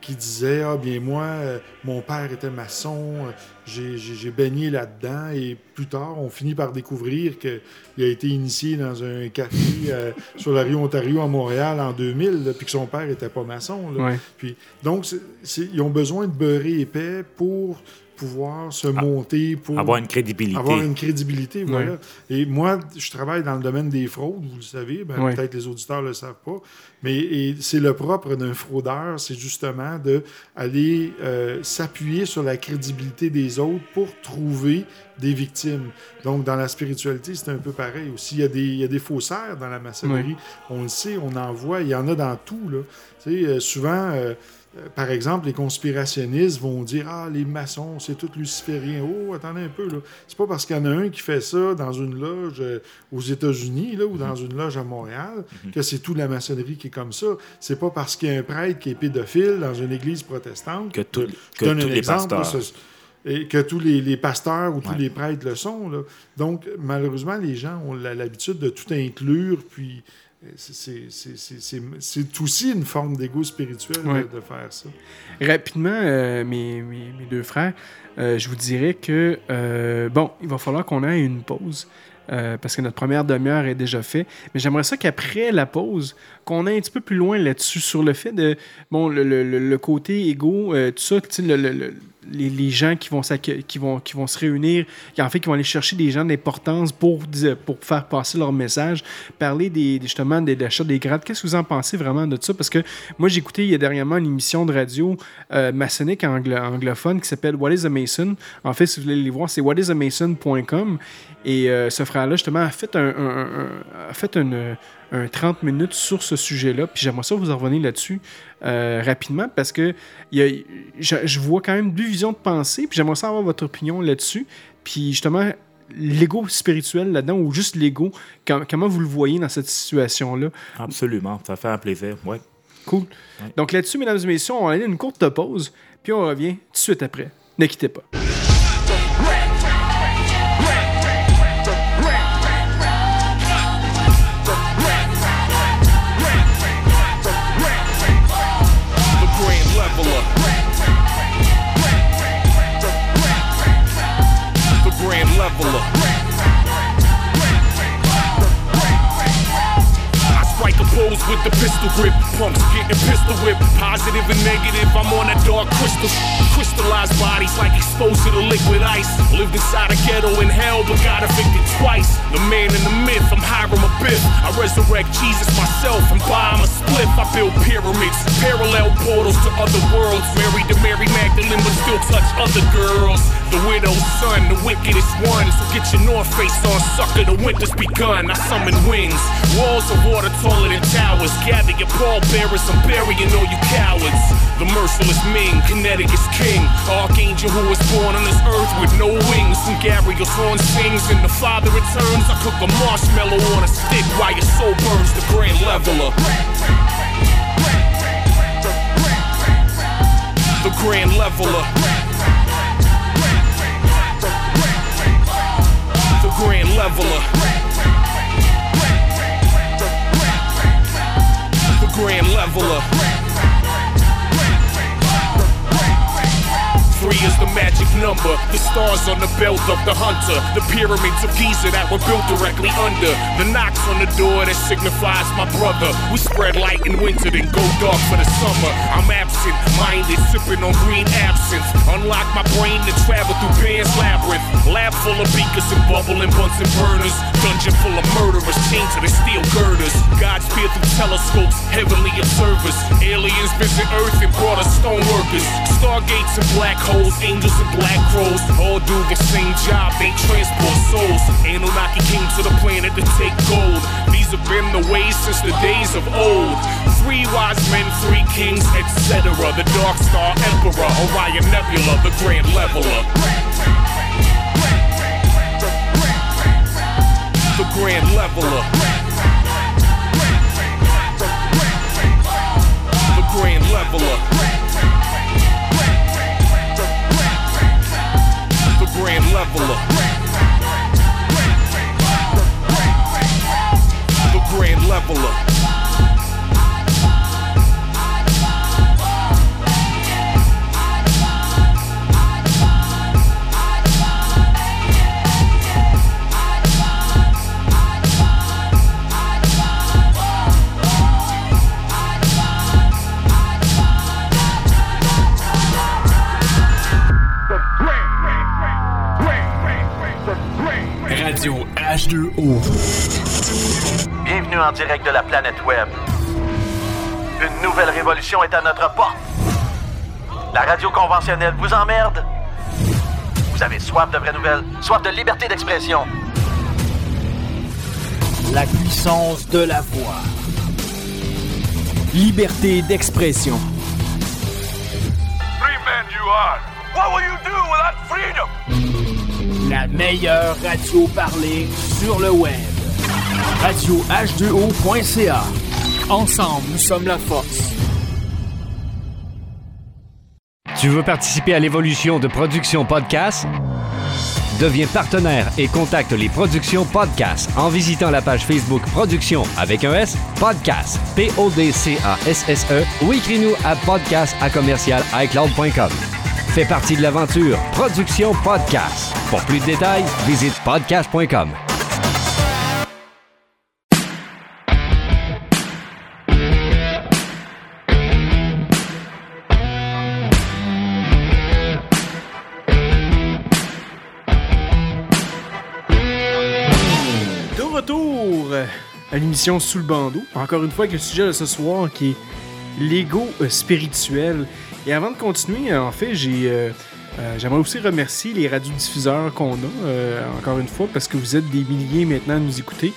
qui disaient Ah, bien, moi, euh, mon père était maçon, euh, j'ai- baigné là-dedans, et plus tard, on finit par découvrir qu'il a été initié dans un café euh, sur la rue Ontario à Montréal en 2000, là, puis que son père n'était pas maçon. là. Ouais. Puis, donc, ils ont besoin de beurrer épais pour pouvoir se monter, pour avoir une crédibilité. avoir une crédibilité, voilà. Et moi, je travaille dans le domaine des fraudes, vous le savez, ben, peut-être les auditeurs ne le savent pas, mais c'est le propre d'un fraudeur, c'est justement de aller euh, s'appuyer sur la crédibilité des autres pour trouver des victimes. Donc, dans la spiritualité, c'est un peu pareil aussi. Il y a des, il y a des faussaires dans la maçonnerie. On le sait, on en voit, il y en a dans tout. Là. Tu sais, euh, souvent, euh, par exemple, les conspirationnistes vont dire Ah, les maçons, c'est tout luciférien. Oh, attendez un peu. là. C'est pas parce qu'il y en a un qui fait ça dans une loge euh, aux États-Unis ou dans une loge à Montréal que c'est toute la maçonnerie qui est comme ça. C'est pas parce qu'il y a un prêtre qui est pédophile dans une église protestante Que tout- que donne tous un les exemple, pasteurs. et que tous les, les pasteurs ou tous Ouais. les prêtres le sont. Là. Donc, malheureusement, les gens ont l'habitude de tout inclure, puis euh, c'est- aussi une forme d'égo spirituel de- Ouais. de, faire ça. Rapidement, euh, mes, mes- mes deux frères, euh, je vous dirais que, euh, bon, il va falloir qu'on ait une pause. parce que notre première demi-heure est déjà faite. Mais j'aimerais ça qu'après la pause, qu'on aille un petit peu plus loin là-dessus, sur le fait de, bon, le, le- le- le côté égo, tout ça, tu sais, le- le- le- les, gens qui vont, qui, vont, qui vont se réunir, qui, en fait, qui vont aller chercher des gens d'importance pour, pour faire passer leur message, parler des, justement des achats des grades. Qu'est-ce que vous en pensez vraiment de ça? Parce que moi, j'ai écouté il y a dernièrement une émission de radio euh, maçonnique anglo- anglophone qui s'appelle What is a Mason? En fait, si vous voulez les voir, c'est whatisamason.com. Et euh, ce frère-là, justement, a fait, un- a fait une, un 30 minutes sur ce sujet-là. Puis j'aimerais ça vous en revenir là-dessus euh, rapidement parce que y a- je, je vois quand même deux visions de pensée. Puis j'aimerais savoir votre opinion là-dessus. Puis justement, l'ego spirituel là-dedans ou juste l'ego, com- comment vous le voyez dans cette situation-là? Absolument, ça fait un plaisir. Ouais. Cool. Donc là-dessus, mesdames et messieurs, on va aller à une courte pause. Puis on revient tout de suite après. Ne quittez pas. Pistol grip. Punks getting pistol whipped. Positive and negative, I'm on that dark crystal. Crystallized bodies like exposed to the liquid ice. Lived inside a ghetto in hell, but got evicted twice. The man in the myth, I'm Hiram Abiff. I resurrect Jesus myself and buy him a spliff. I build pyramids, parallel portals to other worlds. Married to Mary Magdalene, but still touch other girls. The widow's son, the wickedest one. So get your North Face on, sucker. The winter's begun. I summon winds, walls of water taller than towers. Gather your pallbearers, I'm burying all you cowards. The merciless Ming, Connecticut's king. Archangel who was born on this earth with no wings. And Gabriel's horn sings and the father returns, I cook a marshmallow on a stick while your soul burns. The grand leveler. The grand leveler. Grand leveler. The grand leveler. Three is the magic number. The stars on the belt of the hunter. The pyramids of Giza that were built directly under. The knocks on the door that signifies my brother. We spread light in winter, then go dark for the summer. I'm absent, minded, sipping on green absinthe. Unlock my brain to travel through Pan's labyrinth. Lab full of beakers and bubbling Bunsen burners. Dungeon full of murderers, chained to the steel girders. Gods peer through telescopes, heavenly observers. Aliens visit Earth and brought us stone workers. Stargates and black holes, angels and black crows. All do the same job, they transport souls. Anunnaki came to the planet to take gold. These have been the ways since the days of old. Three wise men, three kings, etc. The Dark Star Emperor, Orion Nebula, the Grand Leveler. The Grand Leveler. The Grand Leveler. Grand Leveler. The Grand Leveler. En direct de la planète Web. Une nouvelle révolution est à notre porte. La radio conventionnelle vous emmerde. Vous avez soif de vraies nouvelles, soif de liberté d'expression. La puissance de la voix. Liberté d'expression. La meilleure radio parlée sur le web. Radio H2O.ca. Ensemble, nous sommes la force. Tu veux participer à l'évolution de Production Podcast? Deviens partenaire et contacte les Productions Podcast en visitant la page Facebook Production avec un S, Podcast, P-O-D-C-A-S-S-E ou écris-nous à podcast à commercial iCloud.com. Fais partie de l'aventure Production Podcast. Pour plus de détails, visite podcast.com. l'émission Sous le bandeau. Encore une fois, avec le sujet de ce soir qui est l'ego euh, spirituel. Et avant de continuer, en fait, j'ai. euh, euh, J'aimerais aussi remercier les radiodiffuseurs qu'on a, encore une fois, parce que vous êtes des milliers maintenant à nous écouter.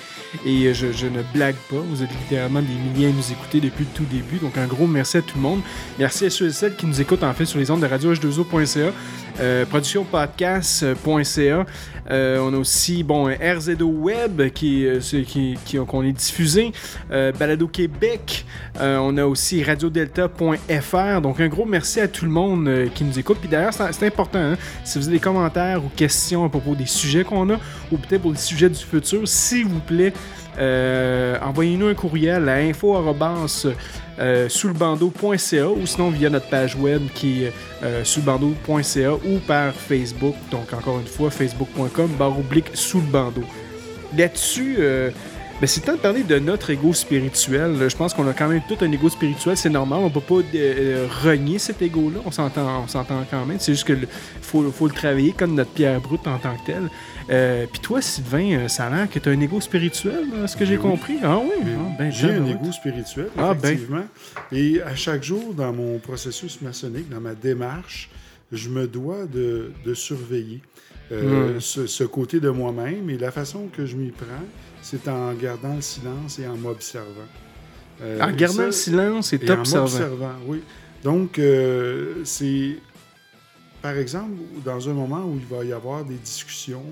Et je, je ne blague pas, vous êtes littéralement des milliers à nous écouter depuis le tout début. Donc un gros merci à tout le monde. Merci à ceux et celles qui nous écoutent en fait sur les ondes de radio H2O.ca, euh, productionpodcast.ca. Euh, on a aussi bon RZO Web qui, euh, qui, qui- qu'on est diffusé, euh, Balado Québec. Euh, on a aussi radiodelta.fr. Donc un gros merci à tout le monde euh, qui nous écoute. Puis d'ailleurs, c'est important. hein, si vous avez des commentaires ou questions à propos des sujets qu'on a, ou peut-être pour les sujets du futur, s'il vous plaît, euh, envoyez-nous un courriel à info euh, ou sinon via notre page web qui est euh, soulbando.ca ou par Facebook. Donc encore une fois, facebook.com barre oblique sous le. Là-dessus, euh, ben, c'est le temps de parler de notre ego spirituel. Je pense qu'on a quand même tout un ego spirituel, c'est normal. On peut pas euh, renier cet ego-là. On s'entend, on s'entend quand même. C'est juste que le- faut, faut le travailler comme notre pierre brute en tant que telle. Euh, Puis toi, Sylvain, euh, ça a l'air que tu as un ego spirituel, là, ce que j'ai Ben oui. compris. Ah oui, Mais ah, ben, J'ai un tabarouette. égo spirituel, Ah, ben. effectivement. Et à chaque jour, dans mon processus maçonnique, dans ma démarche, je me dois de, de surveiller euh, Hmm. ce, ce côté de moi-même. Et la façon que je m'y prends, c'est en gardant le silence et en m'observant. Euh, En gardant ça- le silence et et en m'observant, oui. Donc, euh, c'est, par exemple, dans un moment où il va y avoir des discussions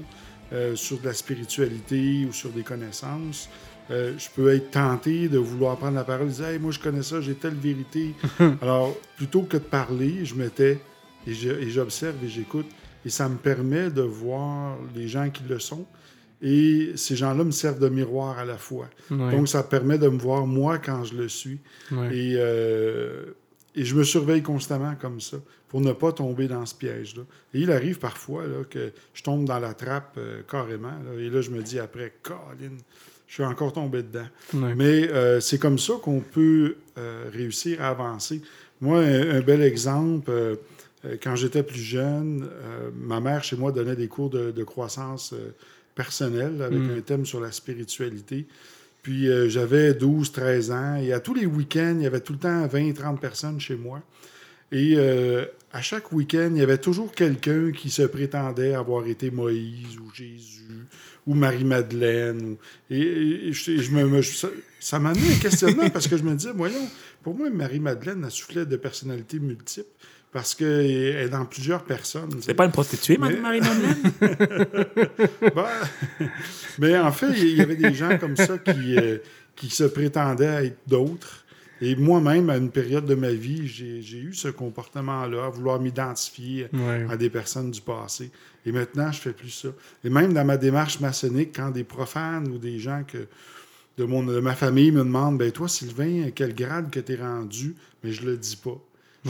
euh, sur de la spiritualité ou sur des connaissances, je peux être tenté de vouloir prendre la parole et dire Hey, moi je connais ça, j'ai telle vérité. Alors, plutôt que de parler, je m'étais et j'observe et j'écoute. Et ça me permet de voir les gens qui le sont. Et ces gens-là me servent de miroir à la fois. Donc, ça permet de me voir moi quand je le suis. Et, euh, et je me surveille constamment comme ça pour ne pas tomber dans ce piège-là. Et il arrive parfois là, que je tombe dans la trappe euh, carrément. là, et là, je me dis après, Colin, je suis encore tombé dedans. Mais euh, c'est comme ça qu'on peut réussir à avancer. Moi, un, un bel exemple, quand j'étais plus jeune, euh, ma mère chez moi donnait des cours de, de croissance euh, personnelle avec Mm. un thème sur la spiritualité. Puis euh, j'avais 12, 13 ans et à tous les week-ends, il y avait tout le temps 20, 30 personnes chez moi. Et euh, à chaque week-end, il y avait toujours quelqu'un qui se prétendait avoir été Moïse ou Jésus ou Marie-Madeleine. ou- Et, et- et je, me, me- ça, ça m'a amené un questionnement parce que je me disais, voyons, pour moi, Marie-Madeleine, elle soufflait de personnalités multiples parce qu'elle est dans plusieurs personnes. C'est pas une prostituée, Mais- Marie-Madeleine? Ben, mais en fait, il y avait des gens comme ça qui, euh, qui se prétendaient être d'autres. Et moi-même, à une période de ma vie, j'ai eu ce comportement-là, à vouloir m'identifier Ouais. à des personnes du passé. Et maintenant, je fais plus ça. Et même dans ma démarche maçonnique, quand des profanes ou des gens que, de, mon, de ma famille me demandent ben toi, Sylvain, quel grade que tu es rendu Mais je le dis pas.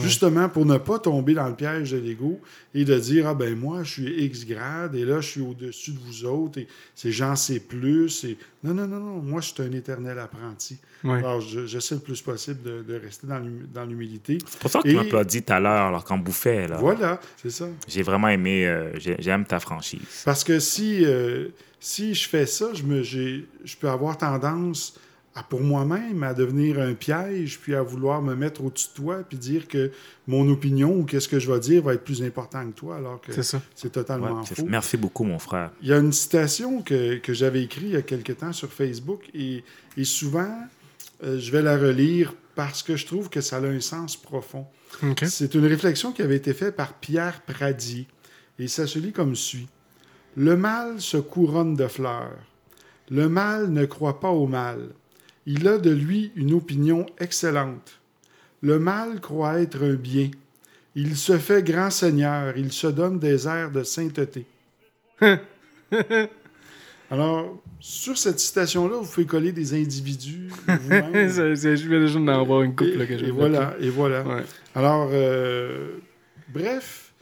Justement pour ne pas tomber dans le piège de l'ego et de dire Ah ben moi, je suis X grade et là, je suis au-dessus de vous autres et ces gens, c'est plus. Et... Non, non, non, non. Moi, je suis un éternel apprenti. Ouais. Alors, je- j'essaie le plus possible de, de rester dans l'hum- dans l'humilité. C'est pour ça que tu m'applaudis tout à l'heure, alors qu'en bouffait, là. Voilà, c'est ça. J'ai vraiment aimé, euh, j'ai- j'aime ta franchise. Parce que si, euh, si je fais ça, je, me, j'ai- je peux avoir tendance à, pour moi-même à devenir un piège, puis à vouloir me mettre au-dessus de toi, puis dire que mon opinion ou qu'est-ce que je vais dire va être plus important que toi, alors que C'est totalement Ouais, faux. merci beaucoup, mon frère. Il y a une citation que, que j'avais écrite il y a quelque temps sur Facebook, et, et souvent, euh, je vais la relire parce que je trouve que ça a un sens profond. C'est une réflexion qui avait été faite par Pierre Pradier. Et ça se lit comme suit. Le mal se couronne de fleurs. Le mal ne croit pas au mal. Il a de lui une opinion excellente. Le mal croit être un bien. Il se fait grand seigneur. Il se donne des airs de sainteté. Alors, sur cette citation-là, vous pouvez coller des individus je viens déjà d'en avoir une couple là, que Et, et voilà, et voilà. Ouais. Alors, euh, bref,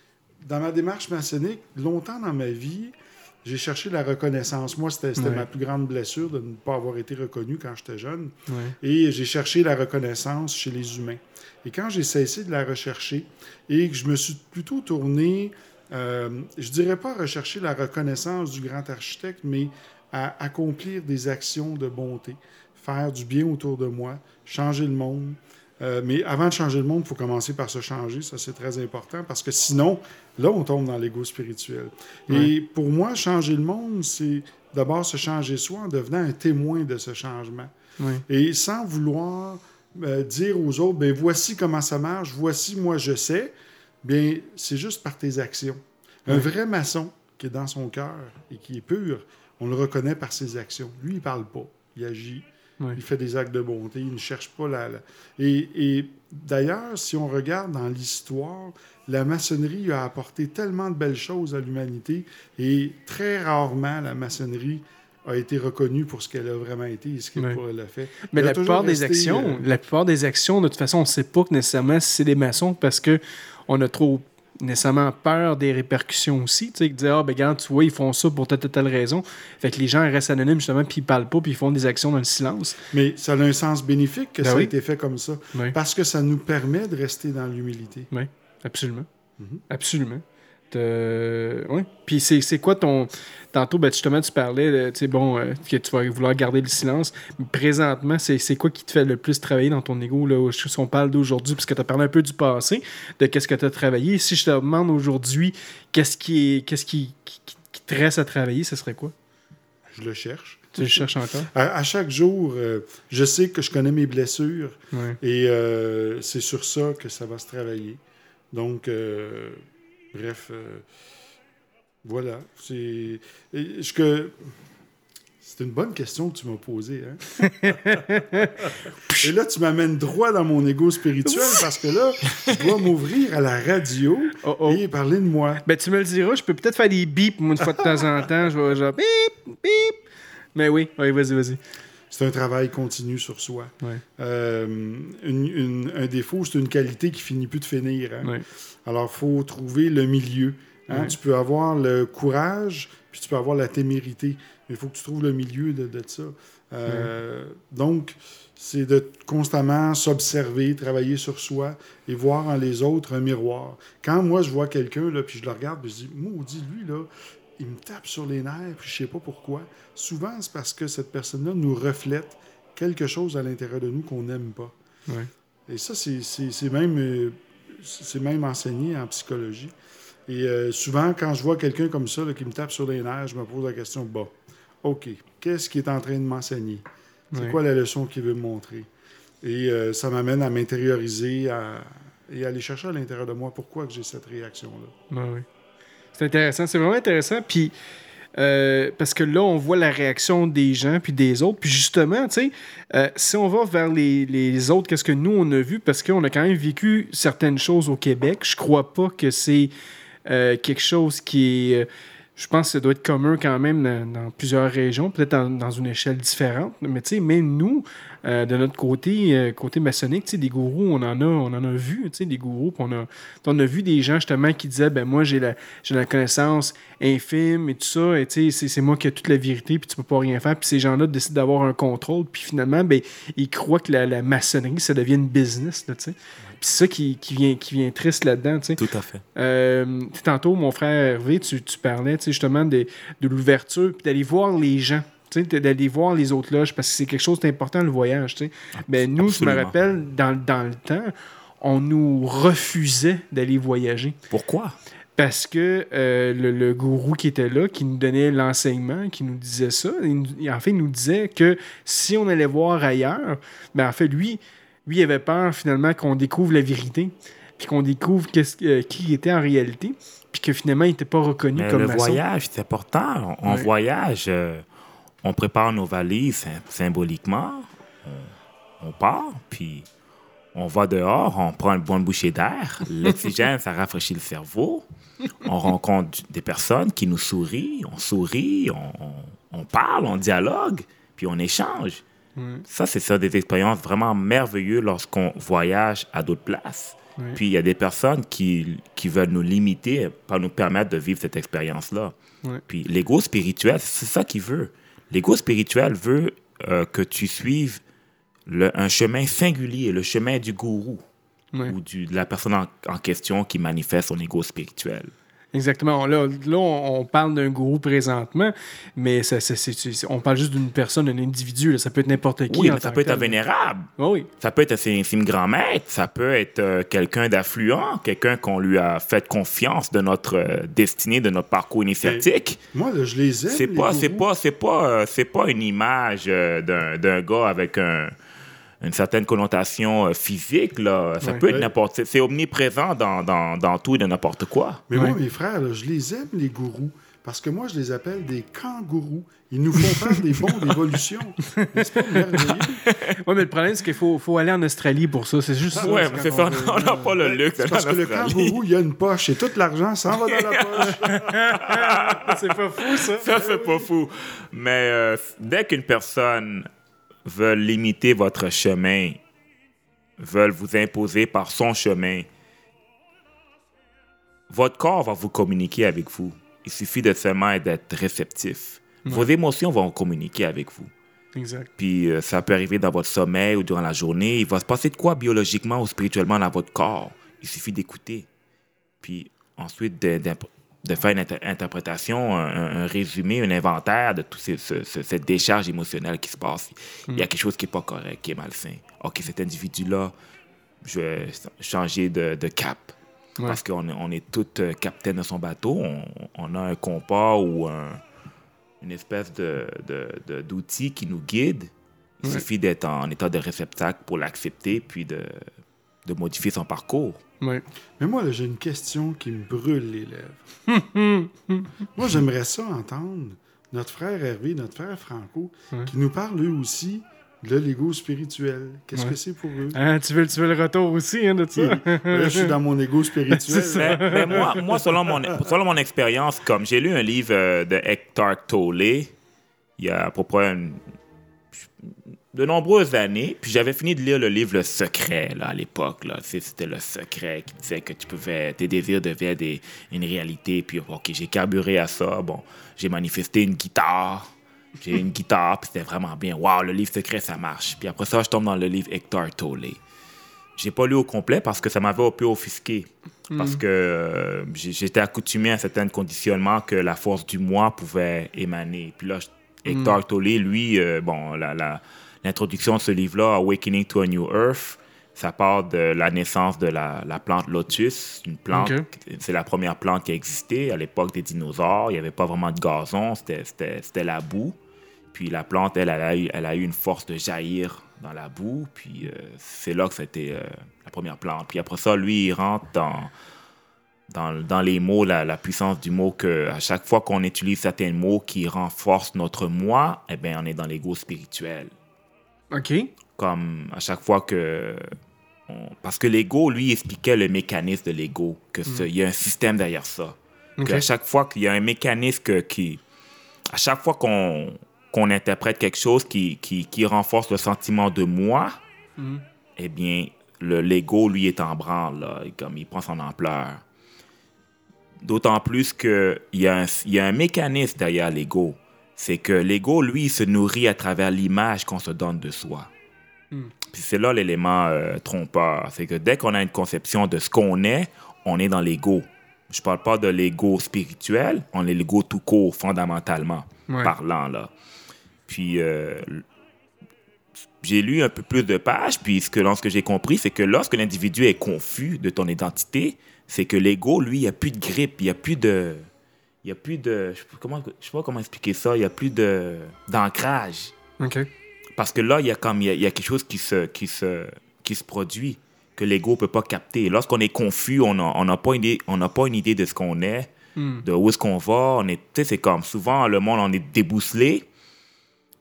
dans ma démarche maçonnique, longtemps dans ma vie, j'ai cherché la reconnaissance. Moi, c'était Ouais. ma plus grande blessure de ne pas avoir été reconnu quand j'étais jeune. Ouais. Et j'ai cherché la reconnaissance chez les humains. Et quand j'ai cessé de la rechercher et que je me suis plutôt tourné, euh, je dirais pas rechercher la reconnaissance du grand architecte, mais à accomplir des actions de bonté, faire du bien autour de moi, changer le monde. Euh, mais avant de changer le monde, il faut commencer par se changer. Ça, c'est très important parce que sinon, là, on tombe dans l'ego spirituel. Et pour moi, changer le monde, c'est d'abord se changer soi en devenant un témoin de ce changement. Oui. Et sans vouloir euh, dire aux autres, ben voici comment ça marche, voici moi je sais, bien c'est juste par tes actions. Un vrai maçon qui est dans son cœur et qui est pur, on le reconnaît par ses actions. Lui, il parle pas, il agit, Oui. il fait des actes de bonté, il ne cherche pas la... la- Et, et d'ailleurs, si on regarde dans l'histoire, la maçonnerie a apporté tellement de belles choses à l'humanité et très rarement la maçonnerie a été reconnue pour ce qu'elle a vraiment été et ce qu'elle Oui. a fait. Mais la plupart des actions, euh, la plupart des actions, de toute façon, on ne sait pas que nécessairement si c'est des maçons parce que on a trop nécessairement peur des répercussions aussi. Tu sais, de dire, ah, ben, regarde, tu vois, ils font ça pour telle, telle, telle raison. Fait que les gens restent anonymes, justement, puis ils parlent pas, puis ils font des actions dans le silence. Mais ça a un sens bénéfique que Ben ça oui. a été fait comme ça. Oui. Parce que ça nous permet de rester dans l'humilité. Oui, absolument. Mhm. Absolument. Te- Oui. Puis c'est c'est quoi ton. Tantôt, ben, justement, tu parlais, tu sais, bon, euh, que tu vas vouloir garder le silence. Mais présentement, c'est c'est quoi qui te fait le plus travailler dans ton ego, là, si on parle d'aujourd'hui, parce que tu as parlé un peu du passé, de qu'est-ce que tu as travaillé. Si je te demande aujourd'hui, qu'est-ce qui, est, qu'est-ce qui, qui, qui te reste à travailler, ce serait quoi? Je le cherche. Tu le cherches encore? À, à chaque jour, euh, je sais que je connais mes blessures Ouais. et euh, c'est sur ça que ça va se travailler. Donc, euh, bref, euh, voilà. C'est que une bonne question que tu m'as posée. Hein? et là, tu m'amènes droit dans mon ego spirituel parce que là, je dois m'ouvrir à la radio Oh, oh. et parler de moi. Ben, tu me le diras, je peux peut-être faire des bips, une fois de temps en temps. Je vais genre bip, bip. Mais oui, oui, vas-y, vas-y. C'est un travail continu sur soi. Ouais. Euh, une- une- un défaut, c'est une qualité qui finit plus de finir. hein. Ouais. Alors, il faut trouver le milieu. hein. Ouais. Tu peux avoir le courage, puis tu peux avoir la témérité. Mais il faut que tu trouves le milieu de, de ça. Euh, Donc, c'est de constamment s'observer, travailler sur soi et voir en les autres un miroir. Quand moi, je vois quelqu'un, puis je le regarde, puis je dis, maudit, lui, là, il me tape sur les nerfs, puis je sais pas pourquoi. Souvent, c'est parce que cette personne-là nous reflète quelque chose à l'intérieur de nous qu'on n'aime pas. Ouais. Et ça, c'est- même, euh, c'est même enseigné en psychologie. Et euh, souvent, quand je vois quelqu'un comme ça là, qui me tape sur les nerfs, je me pose la question, bon, OK, qu'est-ce qu'il est en train de m'enseigner? C'est Ouais. quoi la leçon qu'il veut me montrer? Et euh, ça m'amène à m'intérioriser à- et à aller chercher à l'intérieur de moi pourquoi j'ai cette réaction-là. C'est intéressant, c'est vraiment intéressant. Puis, euh, parce que là, on voit la réaction des gens puis des autres. Puis justement, tu sais, euh, si on va vers les, les autres, qu'est-ce que nous, on a vu? Parce qu'on a quand même vécu certaines choses au Québec. Je crois pas que c'est euh, quelque chose qui est... je pense que ça doit être commun quand même dans, plusieurs régions, peut-être dans, dans une échelle différente. Mais tu sais, même nous, euh, de notre côté, euh, côté maçonnique, tu sais, des gourous, on en a, on en a vu, tu sais, des gourous. On a, on a vu des gens justement qui disaient, ben moi, j'ai la, la connaissance infime et tout ça, et tu sais, c'est, c'est moi qui ai toute la vérité, puis tu peux pas rien faire. Puis ces gens-là décident d'avoir un contrôle, puis finalement, ben, ils croient que la, la maçonnerie, ça devient une business, tu sais. C'est ça qui, qui, vient, qui vient triste là-dedans, tu sais. Tout à fait. Euh, tantôt, mon frère Hervé, tu, tu parlais tu sais, justement de, de l'ouverture, puis d'aller voir les gens, tu sais, d'aller voir les autres loges, parce que c'est quelque chose d'important, le voyage. tu sais. Ben, nous, je me rappelle, dans, dans le temps, on nous refusait d'aller voyager. Pourquoi? Parce que euh, le, le gourou qui était là, qui nous donnait l'enseignement, qui nous disait ça, il- en fait, il nous disait que si on allait voir ailleurs, ben en fait, lui, lui il avait peur finalement qu'on découvre la vérité, puis qu'on découvre qu'est-ce euh, qui était en réalité, puis que finalement, il n'était pas reconnu Mais comme le maçon. voyage, c'est important. On, Ouais. voyage, euh, on prépare nos valises sym- symboliquement, on, on part, puis on va dehors, on prend une bonne bouchée d'air. L'oxygène, ça rafraîchit le cerveau. On rencontre des personnes qui nous sourient, on sourit, on, on- on parle, on dialogue, puis on échange. Ça, c'est ça, des expériences vraiment merveilleuses lorsqu'on voyage à d'autres places. Ouais. Puis il y a des personnes qui, qui veulent nous limiter, pas nous permettre de vivre cette expérience-là. Ouais. Puis l'ego spirituel, c'est ça qu'il veut. L'ego spirituel veut euh, que tu suives le- un chemin singulier, le chemin du gourou ou du- de la personne en, en question qui manifeste son ego spirituel. Exactement. Là, là on, on parle d'un gourou présentement, mais ça, c'est- on parle juste d'une personne, d'un individu. là. Ça peut être n'importe qui. Oui, mais ça peut être un vénérable. Oui. Ça peut être un c'est c'est une grand-maître, ça peut être euh, quelqu'un d'affluent, quelqu'un qu'on lui a fait confiance de notre euh, destinée, de notre parcours initiatique. Moi, là, je les aime. C'est les pas, c'est pas, c'est pas, euh, c'est pas une image euh, d'un, d'un gars avec un- une certaine connotation euh, physique là. Ça Ouais. peut être Ouais. n'importe, c'est- c'est omniprésent dans, dans, dans tout et de n'importe quoi. Mais moi, Ouais. mes frères, là, je les aime, les gourous. Parce que moi, je les appelle des kangourous. Ils nous font faire des bons d'évolution. N'est-ce pas merveilleux? Oui, mais le problème, c'est qu'il faut, faut aller en Australie pour ça. C'est juste ça. ouais, c'est mais c'est ça, on n'a pas le luxe. Parce que le kangourou, il y a une poche et tout l'argent s'en va dans la poche. c'est pas fou, ça. Ça, c'est pas fou. Mais euh, dès qu'une personne veut limiter votre chemin, veut vous imposer par son chemin, votre corps va vous communiquer avec vous. Il suffit de seulement d'être réceptif. Vos émotions vont communiquer avec vous. Exact. Puis euh, ça peut arriver dans votre sommeil ou durant la journée. Il va se passer de quoi biologiquement ou spirituellement dans votre corps? Il suffit d'écouter. Puis ensuite de, faire une inter- interprétation, un, résumé, un inventaire de toute cette décharge émotionnelle qui se passe. Il y a quelque chose qui n'est pas correct, qui est malsain. OK, cet individu-là, je vais changer de, de cap. Ouais. Parce qu'on est, on est tous euh, capitaines de son bateau. On, on a un compas ou un, une espèce de, de- de- d'outil qui nous guide. Il Ouais. suffit d'être en état de réceptacle pour l'accepter puis de, de modifier son parcours. Ouais. Mais moi, là, j'ai une question qui me brûle les lèvres. moi, j'aimerais ça entendre notre frère Hervé, notre frère Franco, qui nous parle eux aussi de l'ego spirituel. Qu'est-ce Ouais. que c'est pour eux? Hein, tu, veux, tu veux le retour aussi hein, de ça? Là, je suis dans mon ego spirituel. C'est ça. Mais, mais moi, moi, selon mon, selon mon expérience, comme j'ai lu un livre euh, de Hector Tolle il y a à peu près une- de nombreuses années, puis j'avais fini de lire le livre Le Secret là, à l'époque. là. C'était Le Secret qui disait que tu pouvais, tes désirs deviennent des- une réalité. Puis, OK, j'ai carburé à ça. Bon, j'ai manifesté une guitare. J'ai une guitare, puis c'était vraiment bien. Waouh, le livre secret, ça marche. Puis après ça, je tombe dans le livre Hector Tolle. J'ai pas lu au complet parce que ça m'avait un peu offusqué. Parce que euh, j'étais accoutumé à un certain conditionnement que la force du moi pouvait émaner. Puis là, Hector Tolle, lui, euh, bon, la- la- l'introduction de ce livre-là, Awakening to a New Earth, ça part de la naissance de la, la plante lotus. Une plante, c'est la première plante qui a existé à l'époque des dinosaures. Il n'y avait pas vraiment de gazon, c'était- la boue. Puis la plante, elle, elle a, eu, elle a eu une force de jaillir dans la boue. Puis euh, c'est là que c'était euh, la première plante. Puis après ça, lui, il rentre dans, dans, dans les mots, la, la puissance du mot, que à chaque fois qu'on utilise certains mots qui renforcent notre moi, eh bien, on est dans l'ego spirituel. OK. Comme à chaque fois que... parce que l'ego, lui, expliquait le mécanisme de l'ego, que il y a un système derrière ça. OK. Que à chaque fois qu'il y a un mécanisme que- qui... À chaque fois qu'on qu'on interprète quelque chose qui, qui, qui renforce le sentiment de moi, Mhm. eh bien, le l'ego, lui, est en branle, là, comme il prend son ampleur. D'autant plus qu'il y, a un- il y a un mécanisme derrière l'ego. C'est que l'ego, lui, se nourrit à travers l'image qu'on se donne de soi. Puis c'est là l'élément euh, trompeur. C'est que dès qu'on a une conception de ce qu'on est, on est dans l'ego. Je parle pas de l'ego spirituel, on est l'ego tout court, fondamentalement, Ouais. parlant, là. Puis euh, j'ai lu un peu plus de pages, puis ce que, lorsque j'ai compris, c'est que lorsque l'individu est confus de ton identité, c'est que l'ego, lui, il n'y a plus de grippe, il n'y a plus de... Il y a plus de... Je je sais pas comment expliquer ça, il n'y a plus de d'ancrage. OK. Parce que là, il y a comme il y a, y a quelque chose qui se, qui se, qui se produit que l'ego ne peut pas capter. Lorsqu'on est confus, on n'a on n'a pas, une idée- on n'a pas une idée de ce qu'on est, Hmm. de où est-ce qu'on va. On est, tu sais, c'est comme souvent, le monde, on est débousselé.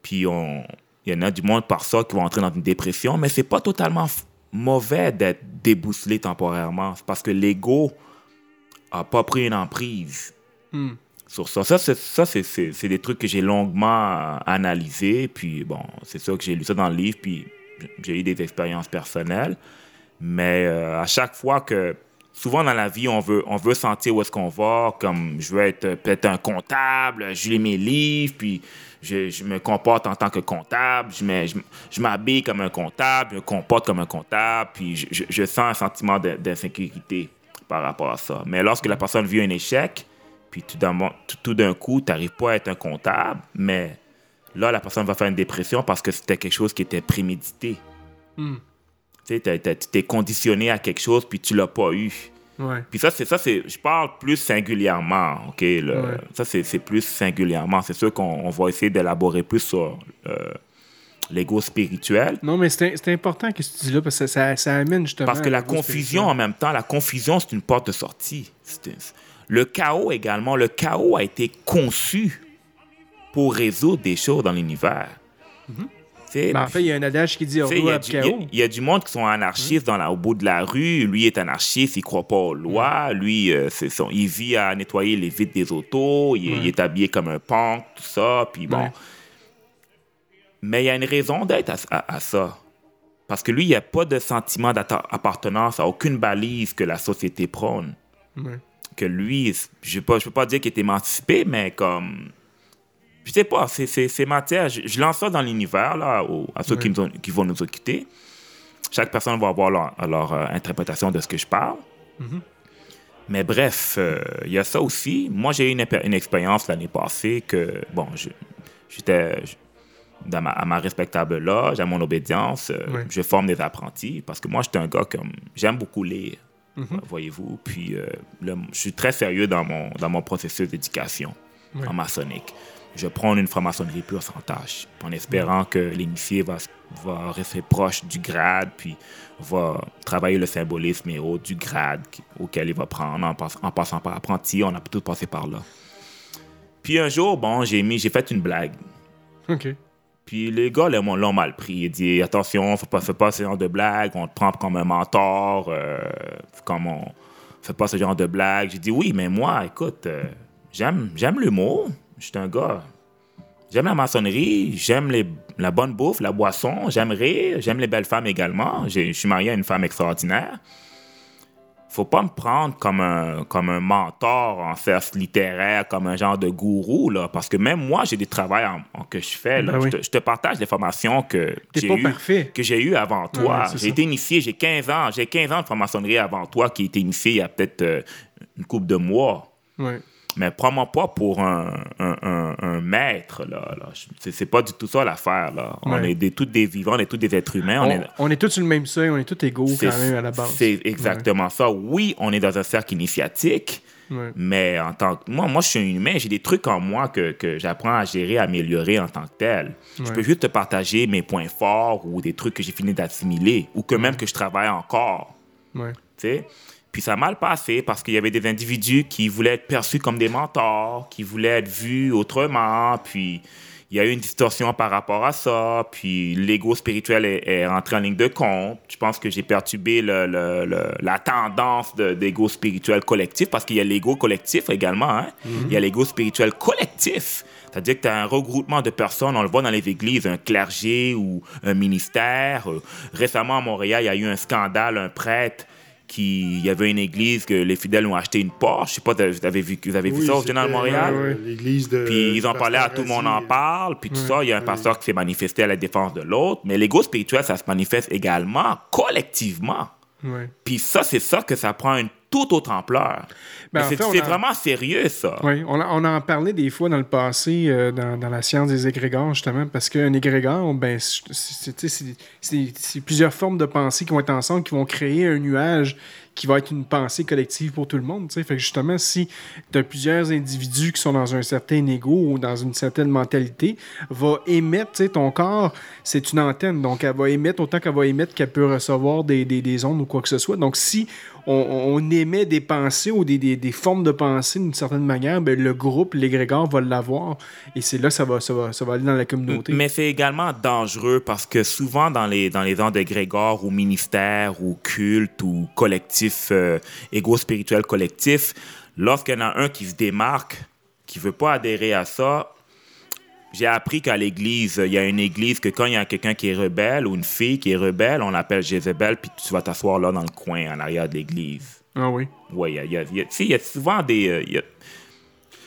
Puis on, il y en a du monde par ça qui vont entrer dans une dépression, mais c'est pas totalement mauvais d'être débousselé temporairement. C'est parce que l'ego a pas pris une emprise Hmm. sur ça. Ça, c'est, des trucs que j'ai longuement euh, analysés. Puis bon, c'est sûr que j'ai lu ça dans le livre, puis j'ai eu des expériences personnelles. Mais euh, à chaque fois que. Souvent dans la vie, on veut, on veut sentir où est-ce qu'on va, comme je veux être peut-être un comptable, je lis mes livres, puis je, me comporte en tant que comptable, je, m'habille comme un comptable, je me comporte comme un comptable, puis je, sens un sentiment d'insécurité. par rapport à ça. Mais lorsque la personne vit un échec, puis tout d'un, mo- tout- tout d'un coup, tu n'arrives pas à être un comptable, mais là, la personne va faire une dépression parce que c'était quelque chose qui était prémédité. Hmm. Tu t'es conditionné à quelque chose, puis tu l'as pas eu. Ouais. Puis ça, c'est ça, c'est. Je parle plus singulièrement, ok. le- Ouais. Ça, c'est c'est plus singulièrement. C'est sûr qu'on on va essayer d'élaborer plus sur euh, l'ego spirituel. Non, mais c'est c'est important que tu dis là, parce que ça, ça amène justement. Parce que la confusion, en même temps, la confusion, c'est une porte de sortie. C'est- Le chaos également, le chaos a été conçu pour résoudre des choses dans l'univers. Sais, Ben, en fait, il y a un adage qui dit Il y, y a- y du monde qui sont anarchistes dans la- au bout de la rue. Lui est anarchiste, il croit pas aux lois. Lui, euh, son- il vit à nettoyer les vitres des autos. Il, est- il est habillé comme un punk, tout ça. Puis bon. Mais il y a une raison d'être à, à- à ça. Parce que lui, il n'y a pas de sentiment d'appartenance à aucune balise que la société prône. Que lui, je ne peux, pas dire qu'il est émancipé, mais comme. Je sais pas, c'est- c'est c'est matière. Je, je lance ça dans l'univers, là, à ceux qui, nous ont- qui vont nous écouter. Chaque personne va avoir leur, leur, euh, interprétation de ce que je parle. Mais bref, euh, il y a ça aussi. Moi, j'ai eu une, expérience l'année passée que, bon, j'étais ma, à ma respectable loge, à mon obédience, euh, je forme des apprentis parce que moi, j'étais un gars comme. J'aime beaucoup lire, voyez-vous. Puis, euh, le- je suis très sérieux dans mon, dans mon processus d'éducation en maçonnique. Je prends une franc-maçonnerie pure sans tâche, en espérant que l'initié va, va rester proche du grade, puis va travailler le symbolisme et autres du grade auquel il va prendre en, pass- en passant par apprenti. On a tout passé par là. Puis un jour, bon, j'ai mis, j'ai fait une blague. OK. Puis les gars l'ont mal pris. Ils disent attention, fais pas, fais pas ce genre de blague, on te prend comme un mentor, euh, comme on fait pas ce genre de blague. J'ai dit oui, mais moi, écoute, euh, j'aime, j'aime l'humour. Je suis un gars. J'aime la maçonnerie, j'aime la bonne bouffe, la boisson, j'aime rire, j'aime les belles femmes également. Je suis marié à une femme extraordinaire. Faut pas me prendre comme un, comme un mentor en cerce littéraire, comme un genre de gourou, là, parce que même moi, j'ai des travaux en- en- que je fais. Là. Ben oui. je, te, je te partage les formations que j'ai eues que j'ai eu avant toi. Ouais, j'ai été initié, j'ai 15 ans, j'ai 15 ans de franc-maçonnerie avant toi qui a été initié il y a peut-être euh, une couple de mois. Ouais. Mais prends-moi pas pour un, un- un- un maître, là. là. C'est, pas du tout ça l'affaire, là. On Ouais. est des, tous des vivants, on est tous des êtres humains. On, On, est, on est tous sur le même seuil, on est tous égaux c'est, quand même à la base. c'est exactement ça. Oui, on est dans un cercle initiatique, Ouais. mais en tant que moi, moi, je suis un humain, j'ai des trucs en moi que, que j'apprends à gérer, à améliorer en tant que tel. Je peux juste te partager mes points forts ou des trucs que j'ai fini d'assimiler ou que même que je travaille encore. Tu sais? Puis ça a mal passé parce qu'il y avait des individus qui voulaient être perçus comme des mentors, qui voulaient être vus autrement, puis il y a eu une distorsion par rapport à ça, puis l'ego spirituel est, est rentré en ligne de compte. Je pense que j'ai perturbé le- le- le- la tendance de- d'ego spirituel collectif parce qu'il y a l'ego collectif également. hein. Il y a l'ego spirituel collectif. C'est-à-dire que tu as un regroupement de personnes, on le voit dans les églises, un clergé ou un ministère. Euh, récemment à Montréal, il y a eu un scandale, un prêtre qui il y avait une église que les fidèles ont acheté une Porsche. Je sais pas, vous avez vu, vous avez vu Oui, ça au Journal Montréal? euh, L'église de. Puis ils en du parlaient à tout le monde en parle, puis tout ça. Il y a un pasteur qui s'est manifesté à la défense de l'autre. Mais l'ego spirituel, ça se manifeste également collectivement. Ouais. Puis ça, c'est ça que ça prend une toute autre ampleur. Ben, en c'est fait, vraiment sérieux, ça. Oui, on, a- on en parlait des fois dans le passé euh, dans, dans la science des égrégores, justement, parce qu'un égrégore, ben, c'est plusieurs formes de pensée qui vont être ensemble, qui vont créer un nuage qui va être une pensée collective pour tout le monde. tu sais. Fait que justement, si tu as plusieurs individus qui sont dans un certain ego ou dans une certaine mentalité, va émettre, ton corps, c'est une antenne, donc elle va émettre autant qu'elle va émettre qu'elle peut recevoir des, des, des ondes ou quoi que ce soit. Donc si on, émet des pensées ou des, des, des formes de pensée d'une certaine manière, ben, le groupe, l'égrégore va l'avoir. Et c'est là que ça va, ça, va, ça va aller dans la communauté. Mais c'est également dangereux parce que souvent dans les, dans les d'égrégore ou ministères ou cultes ou collectifs, euh, égo spirituel collectif, lorsqu'il y en a un qui se démarque, qui veut pas adhérer à ça, j'ai appris qu'à l'église, il y a une église que quand il y a quelqu'un qui est rebelle ou une fille qui est rebelle, on l'appelle Jézabel, puis tu vas t'asseoir là dans le coin, en arrière de l'église. Ah oui. Oui, il y a, il y a- il y a- souvent des... euh, il y a-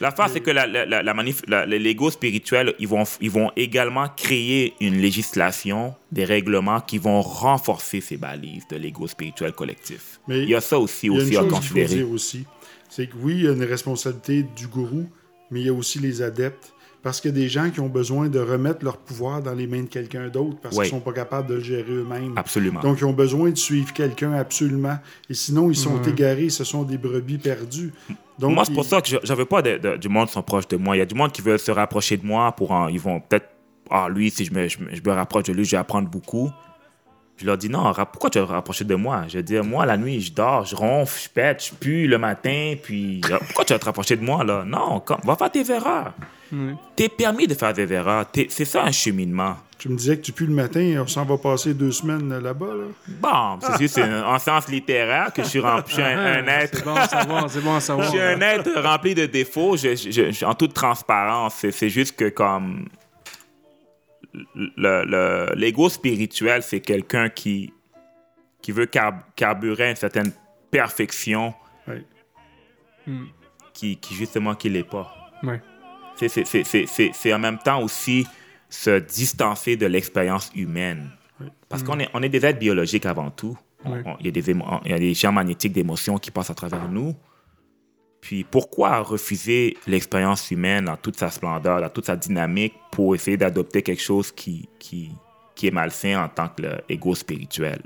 L'affaire, c'est que la, la, la, la manif- la- les Legos spirituels, ils vont, ils vont également créer une législation, des règlements qui vont renforcer ces balises de Lego spirituel collectif. Mais il y a ça aussi, aussi à considérer. dire aussi, c'est que oui, il y a une responsabilité du gourou, mais il y a aussi les adeptes. Parce qu'il y a des gens qui ont besoin de remettre leur pouvoir dans les mains de quelqu'un d'autre parce Oui. qu'ils sont pas capables de le gérer eux-mêmes. Absolument. Donc, ils ont besoin de suivre quelqu'un absolument. Et sinon, ils sont égarés, ce sont des brebis perdues. Donc, moi, c'est pour ils- ça que je- j'avais pas de, de- du monde qui sont proches de moi. Il y a du monde qui veut se rapprocher de moi pour en- ils vont peut-être ah lui si je me, je, me- je me rapproche de lui, je vais apprendre beaucoup. Je leur dis non, pourquoi tu veux te rapprocher de moi? Je veux dire moi la nuit, je dors, je ronfle, je pète, je pue le matin, puis euh, pourquoi tu vas te rapprocher de moi là? Non, comme, va faire tes erreurs. T'es permis de faire des erreurs. C'est ça un cheminement. Tu me disais que tu pues le matin, on s'en va passer deux semaines euh, là-bas. Là. Bon, c'est juste c'est en sens littéraire que je suis, rempli, je suis un, un être. C'est bon à savoir, c'est bon à Je savoir. suis un être rempli de défauts. Je, je- je- en toute transparence, c'est juste que comme le, le- l'ego spirituel, c'est quelqu'un qui, qui veut car- carburer une certaine perfection. Hmm. qui, qui justement qui l'est pas. Ouais. C'est, c'est, c'est, c'est, c'est- c'est en même temps aussi se distancer de l'expérience humaine. Parce qu'on est, on est des êtres biologiques avant tout. Il y, a des émo- il y a des champs magnétiques d'émotions qui passent à travers nous. Puis pourquoi refuser l'expérience humaine dans toute sa splendeur, dans toute sa dynamique, pour essayer d'adopter quelque chose qui, qui, est malsain en tant que l'ego spirituel?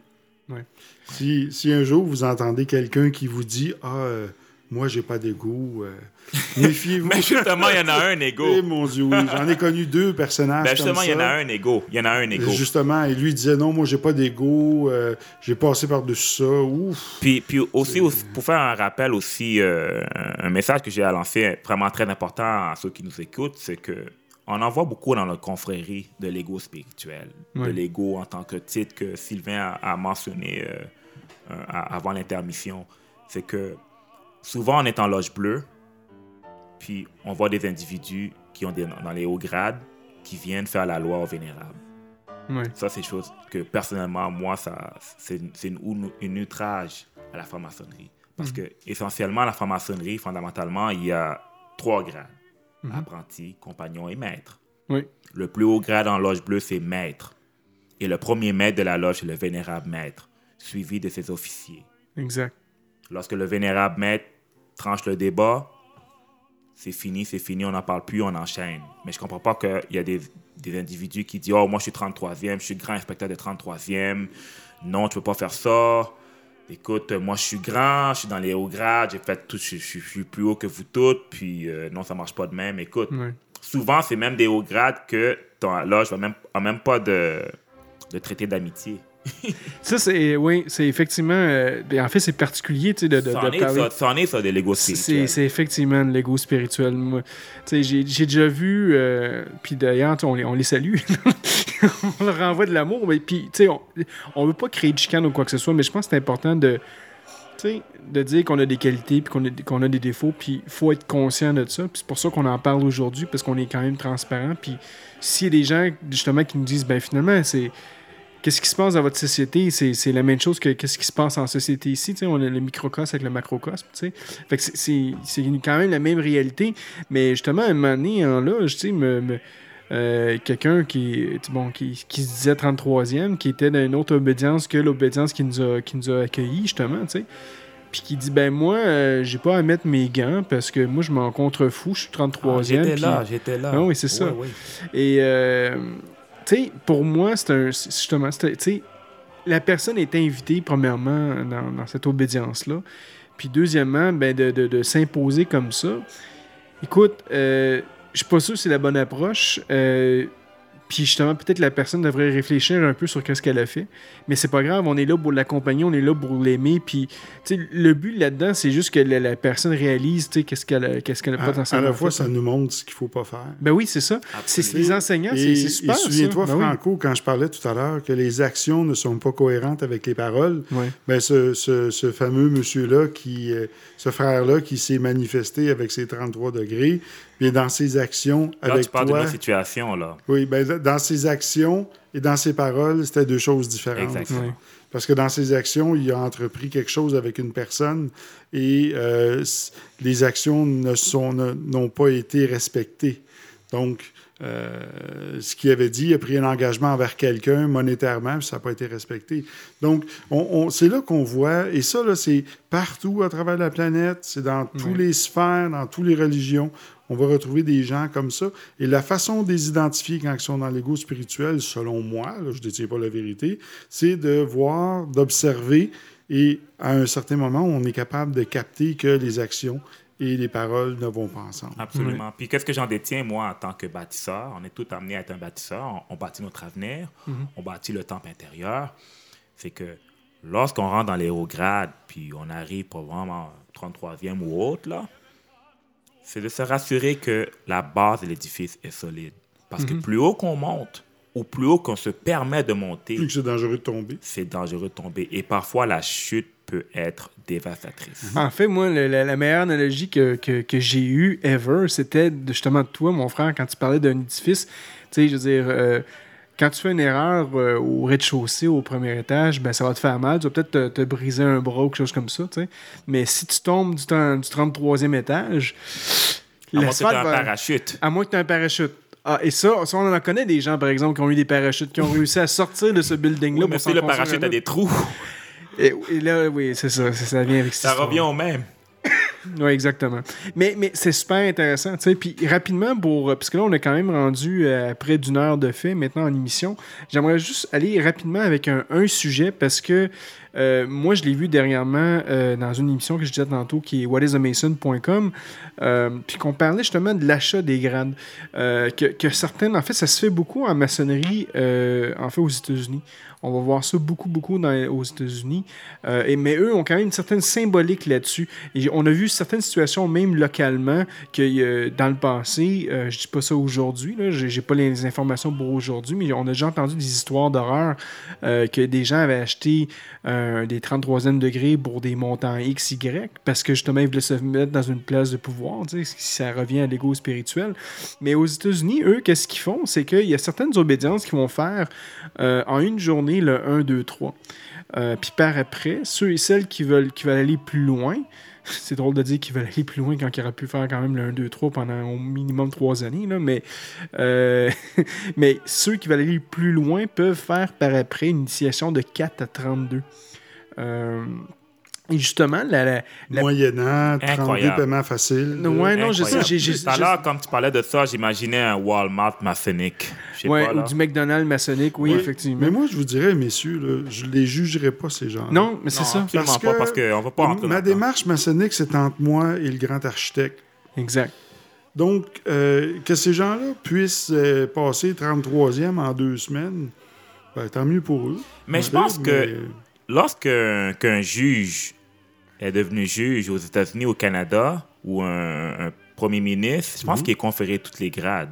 Si, si un jour vous entendez quelqu'un qui vous dit Ah, euh, moi, j'ai pas d'égo, euh, méfiez-vous. Mais justement, il y en a un ego. Eh mon Dieu, oui. J'en ai connu deux personnages. Ben justement, il y en a un ego. Il y en a un ego. Justement, et lui disait non, moi j'ai pas d'ego, euh, j'ai passé par-dessus ça. Ouf. Puis, puis aussi, aussi, pour faire un rappel aussi, euh, un message que j'ai à lancer vraiment très important à ceux qui nous écoutent, c'est que on en voit beaucoup dans notre confrérie de l'ego spirituel, de l'ego en tant que titre que Sylvain a, a mentionné euh, avant l'intermission. C'est que souvent on est en loge bleue, puis on voit des individus qui ont des, dans les hauts grades qui viennent faire la loi aux vénérables. Ça, c'est des choses que personnellement, moi, ça, c'est c'est une, outrage à la franc-maçonnerie. Parce que essentiellement, la franc-maçonnerie, fondamentalement, il y a trois grades apprenti, compagnon et maître. Oui. Le plus haut grade en loge bleue, c'est maître. Et le premier maître de la loge, c'est le vénérable maître, suivi de ses officiers. Exact. Lorsque le vénérable maître tranche le débat, c'est fini, c'est fini, on n'en parle plus, on enchaîne. Mais je comprends pas qu'il y a des, des individus qui disent Oh, moi je suis 33e, je suis grand inspecteur de 33e. Non, tu peux pas faire ça. Écoute, moi je suis grand, je suis dans les hauts grades, j'ai fait tout, je, je- je suis plus haut que vous toutes, puis euh, non, ça marche pas de même. Écoute, souvent c'est même des hauts grades que ton loge va même, a même pas de, de traité d'amitié. Ça, c'est, oui, c'est effectivement. euh, en fait, c'est particulier, tu sais, de, de, Ça en de est parler. ça, ça en est ça, de l'ego C'est, spirituel. c'est effectivement de l'ego spirituel. J'ai, déjà vu, euh, puis d'ailleurs, on les, on les salue, on leur renvoie de l'amour, mais puis, tu sais, on, on veut pas créer de chicane ou quoi que ce soit, mais je pense que c'est important de, tu sais, de dire qu'on a des qualités, puis qu'on a, a des défauts, puis il faut être conscient de ça, puis c'est pour ça qu'on en parle aujourd'hui, parce qu'on est quand même transparent, puis s'il y a des gens, justement, qui nous disent, ben finalement, c'est qu'est-ce qui se passe dans votre société, c'est, c'est la même chose que qu'est-ce qui se passe en société ici. On a le microcosme avec le macrocosme. tu sais. Fait que c'est, quand même la même réalité. Mais justement, à un moment donné, en sais, me, me- euh, quelqu'un qui, bon, qui, qui se disait 33e, qui était dans une autre obédience que l'obédience qui nous a, qui nous a accueillis, justement, tu sais. Puis qui dit, ben moi, euh, j'ai pas à mettre mes gants parce que moi, je m'en contrefous, je suis 33e. Ah, j'étais là, j'étais là. Ah oui, c'est ça. Ouais, et, euh, sais, pour moi, c'est un. Justement, tu la personne est invitée, premièrement, dans, cette obédience-là. Puis, deuxièmement, ben, de, de- de s'imposer comme ça. Écoute, euh, je suis pas sûr que c'est la bonne approche. Euh, puis, justement, peut-être la personne devrait réfléchir un peu sur ce qu'elle a fait. Mais c'est pas grave, on est là pour l'accompagner, on est là pour l'aimer. Puis, tu sais, le but là-dedans, c'est juste que la, la personne réalise, tu sais, qu'est-ce qu'elle a, qu'est-ce qu'elle a À, à potentiellement la fois, fait. ça nous montre ce qu'il faut pas faire. Ben oui, c'est ça. C'est les enseignants, c'est super. et souviens-toi. Ben oui. Franco, quand je parlais tout à l'heure que les actions ne sont pas cohérentes avec les paroles, Ouais. ben ce, ce- ce fameux monsieur-là, qui, euh, ce frère-là qui s'est manifesté avec ses 33 degrés, puis dans ses actions Là, avec tu parles toi... d'une autre situation, là. Oui, ben, dans ses actions et dans ses paroles, c'était deux choses différentes. Exactement. Parce que dans ses actions, il a entrepris quelque chose avec une personne et euh, les actions ne sont- ne- n'ont pas été respectées. Donc, euh, ce qu'il avait dit, il a pris un engagement envers quelqu'un monétairement, puis ça n'a pas été respecté. Donc, on- on- c'est là qu'on voit, et ça, là, c'est partout à travers la planète, c'est dans tous les sphères, dans toutes les religions. On va retrouver des gens comme ça. Et la façon de les identifier quand ils sont dans l'ego spirituel, selon moi, là, je ne détiens pas la vérité, c'est de voir, d'observer, et à un certain moment, on est capable de capter que les actions et les paroles ne vont pas ensemble. Absolument. Puis qu'est-ce que j'en détiens, moi, en tant que bâtisseur? On est tout amené à être un bâtisseur. On, on bâtit notre avenir. On bâtit le temple intérieur. C'est que lorsqu'on rentre dans les hauts grades, puis on arrive probablement 33e ou autre, là, c'est de se rassurer que la base de l'édifice est solide. Parce que plus haut qu'on monte, ou plus haut qu'on se permet de monter, Plus que c'est dangereux de tomber. c'est dangereux de tomber. Et parfois, la chute peut être dévastatrice. En fait, moi, le- la, la meilleure analogie que, que, que j'ai eue ever, c'était justement de toi, mon frère, quand tu parlais d'un édifice. Tu sais, je veux dire, euh, quand tu fais une erreur euh, au rez-de-chaussée, au premier étage, ben, ça va te faire mal. Tu vas peut-être te, te briser un bras ou quelque chose comme ça. Mais si tu tombes du, temps- du 33e étage, À moins que tu aies un parachute. à moins que tu aies un parachute. Ah, et ça, ça, on en connaît des gens, par exemple, qui ont eu des parachutes, qui ont réussi à sortir de ce building-là. Oui, mais si le parachute a des trous, Et, et là, oui, c'est ça, ça, ça vient avec ça histoire. revient au même. Oui, exactement. Mais, mais c'est super intéressant. tu sais. Puis rapidement, pour, euh, parce que là, on est quand même rendu à près d'une heure de fait maintenant en émission. J'aimerais juste aller rapidement avec un, sujet parce que euh, moi, je l'ai vu dernièrement euh, dans une émission que je disais tantôt qui est whatisamason.com. Euh, puis qu'on parlait justement de l'achat des grades. Euh, que, que certaines, en fait, ça se fait beaucoup en maçonnerie, euh, en fait, aux États-Unis. On va voir ça beaucoup, beaucoup dans- aux États-Unis. Euh, mais eux ont quand même une certaine symbolique là-dessus. Et on a vu certaines situations, même localement, que euh, dans le passé, euh, je dis pas ça aujourd'hui, j'ai j'ai pas les informations pour aujourd'hui, mais on a déjà entendu des histoires d'horreur euh, que des gens avaient acheté des 33e degrés pour des montants X, Y, parce que justement, ils voulaient se mettre dans une place de pouvoir, si ça revient à l'ego spirituel. Mais aux États-Unis, eux, qu'est-ce qu'ils font? C'est qu'il y a certaines obédiences qu'ils vont faire en une journée le 1, 2, 3. Euh, puis par après, ceux et celles qui veulent, aller plus loin, c'est drôle de dire qu'ils veulent aller plus loin quand ils auraient pu faire quand même le 1, 2, 3 pendant au minimum trois années, là, mais, euh, mais ceux qui veulent aller plus loin peuvent faire par après une initiation de 4 à 32. Euh, et justement, la, la- la- Moyennant 32 Incroyable. paiements faciles. Ouais, non, je sais, j'ai- Tout à l'heure, comme tu parlais de ça, j'imaginais un Walmart maçonnique. Je sais ouais, pas, ou là. du McDonald's maçonnique, oui, Ouais. effectivement. Mais moi, je vous dirais, messieurs, là, je les jugerai pas, ces gens non, mais c'est ça. absolument Parce pas, parce qu'on ne va pas rentrer Ma dans le temps. démarche maçonnique, c'est entre moi et le grand architecte. Exact. Donc, euh, que ces gens-là puissent euh, passer 33e en deux semaines, ben, tant mieux pour eux. Mais je pense que mais- lorsque qu'un juge est devenu juge aux États-Unis, au Canada, ou un, un premier ministre, je pense Mhm. qu'il est conféré tous les grades.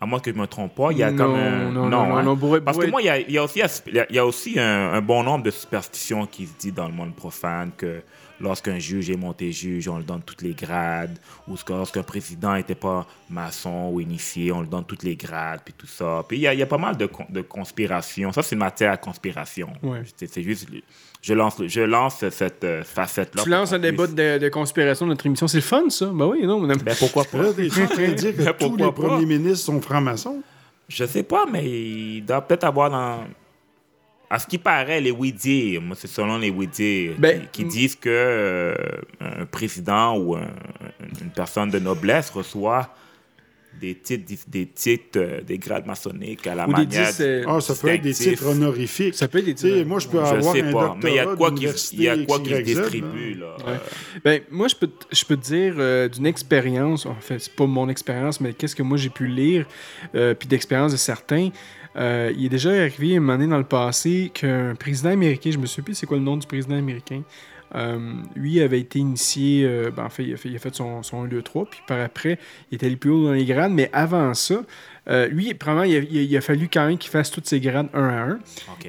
À moins que je ne me trompe pas, il y a non, comme un... non, non, non, hein? non, Parce que moi, il y a, il y a aussi, il y a- il y a aussi un, un bon nombre de superstitions qui se dit dans le monde profane que lorsqu'un juge est monté juge, on lui donne tous les grades, ou que lorsqu'un président n'était pas maçon ou initié, on lui donne tous les grades, puis tout ça. Puis il y a, il y a pas mal de, con- de conspirations. Ça, c'est une matière à conspiration. Ouais. C'est c'est juste... Je lance, je lance cette euh, facette-là. Tu lances un débat de, de conspiration de notre émission. C'est le fun, ça. Ben oui, non. mais- Ben pourquoi pas? Là, en train de dire que Mais tous les pas? premiers ministres sont francs-maçons? Je sais pas, mais il doit peut-être avoir dans. À ce qui paraît, les oui-dire, moi, c'est selon les oui-dire, Ben, qui, qui disent que euh, un président ou un- une personne de noblesse reçoit des titres, des, titres, euh, des grades maçonniques à la Ou des manière. disques, euh, Ah, ça peut être des titres honorifiques. Ça peut être des titres. moi, je peux Je avoir sais un pas, doctorat mais il y a quoi qui, y a quoi qui distribue, là. Ouais. Euh, Ben, moi, je peux, je peux te dire euh, d'une expérience, en fait, c'est pas mon expérience, mais qu'est-ce que moi j'ai pu lire, euh, puis d'expérience de certains. Euh, il est déjà arrivé un moment donné dans le passé qu'un président américain, je me souviens plus c'est quoi le nom du président américain, euh, lui avait été initié, euh, ben, en fait, il a fait, il a fait son, son 1, 2, 3, puis par après, il est allé plus haut dans les grades, mais avant ça, euh, lui, probablement, il a, il fallu quand même qu'il fasse tous ses grades un à un.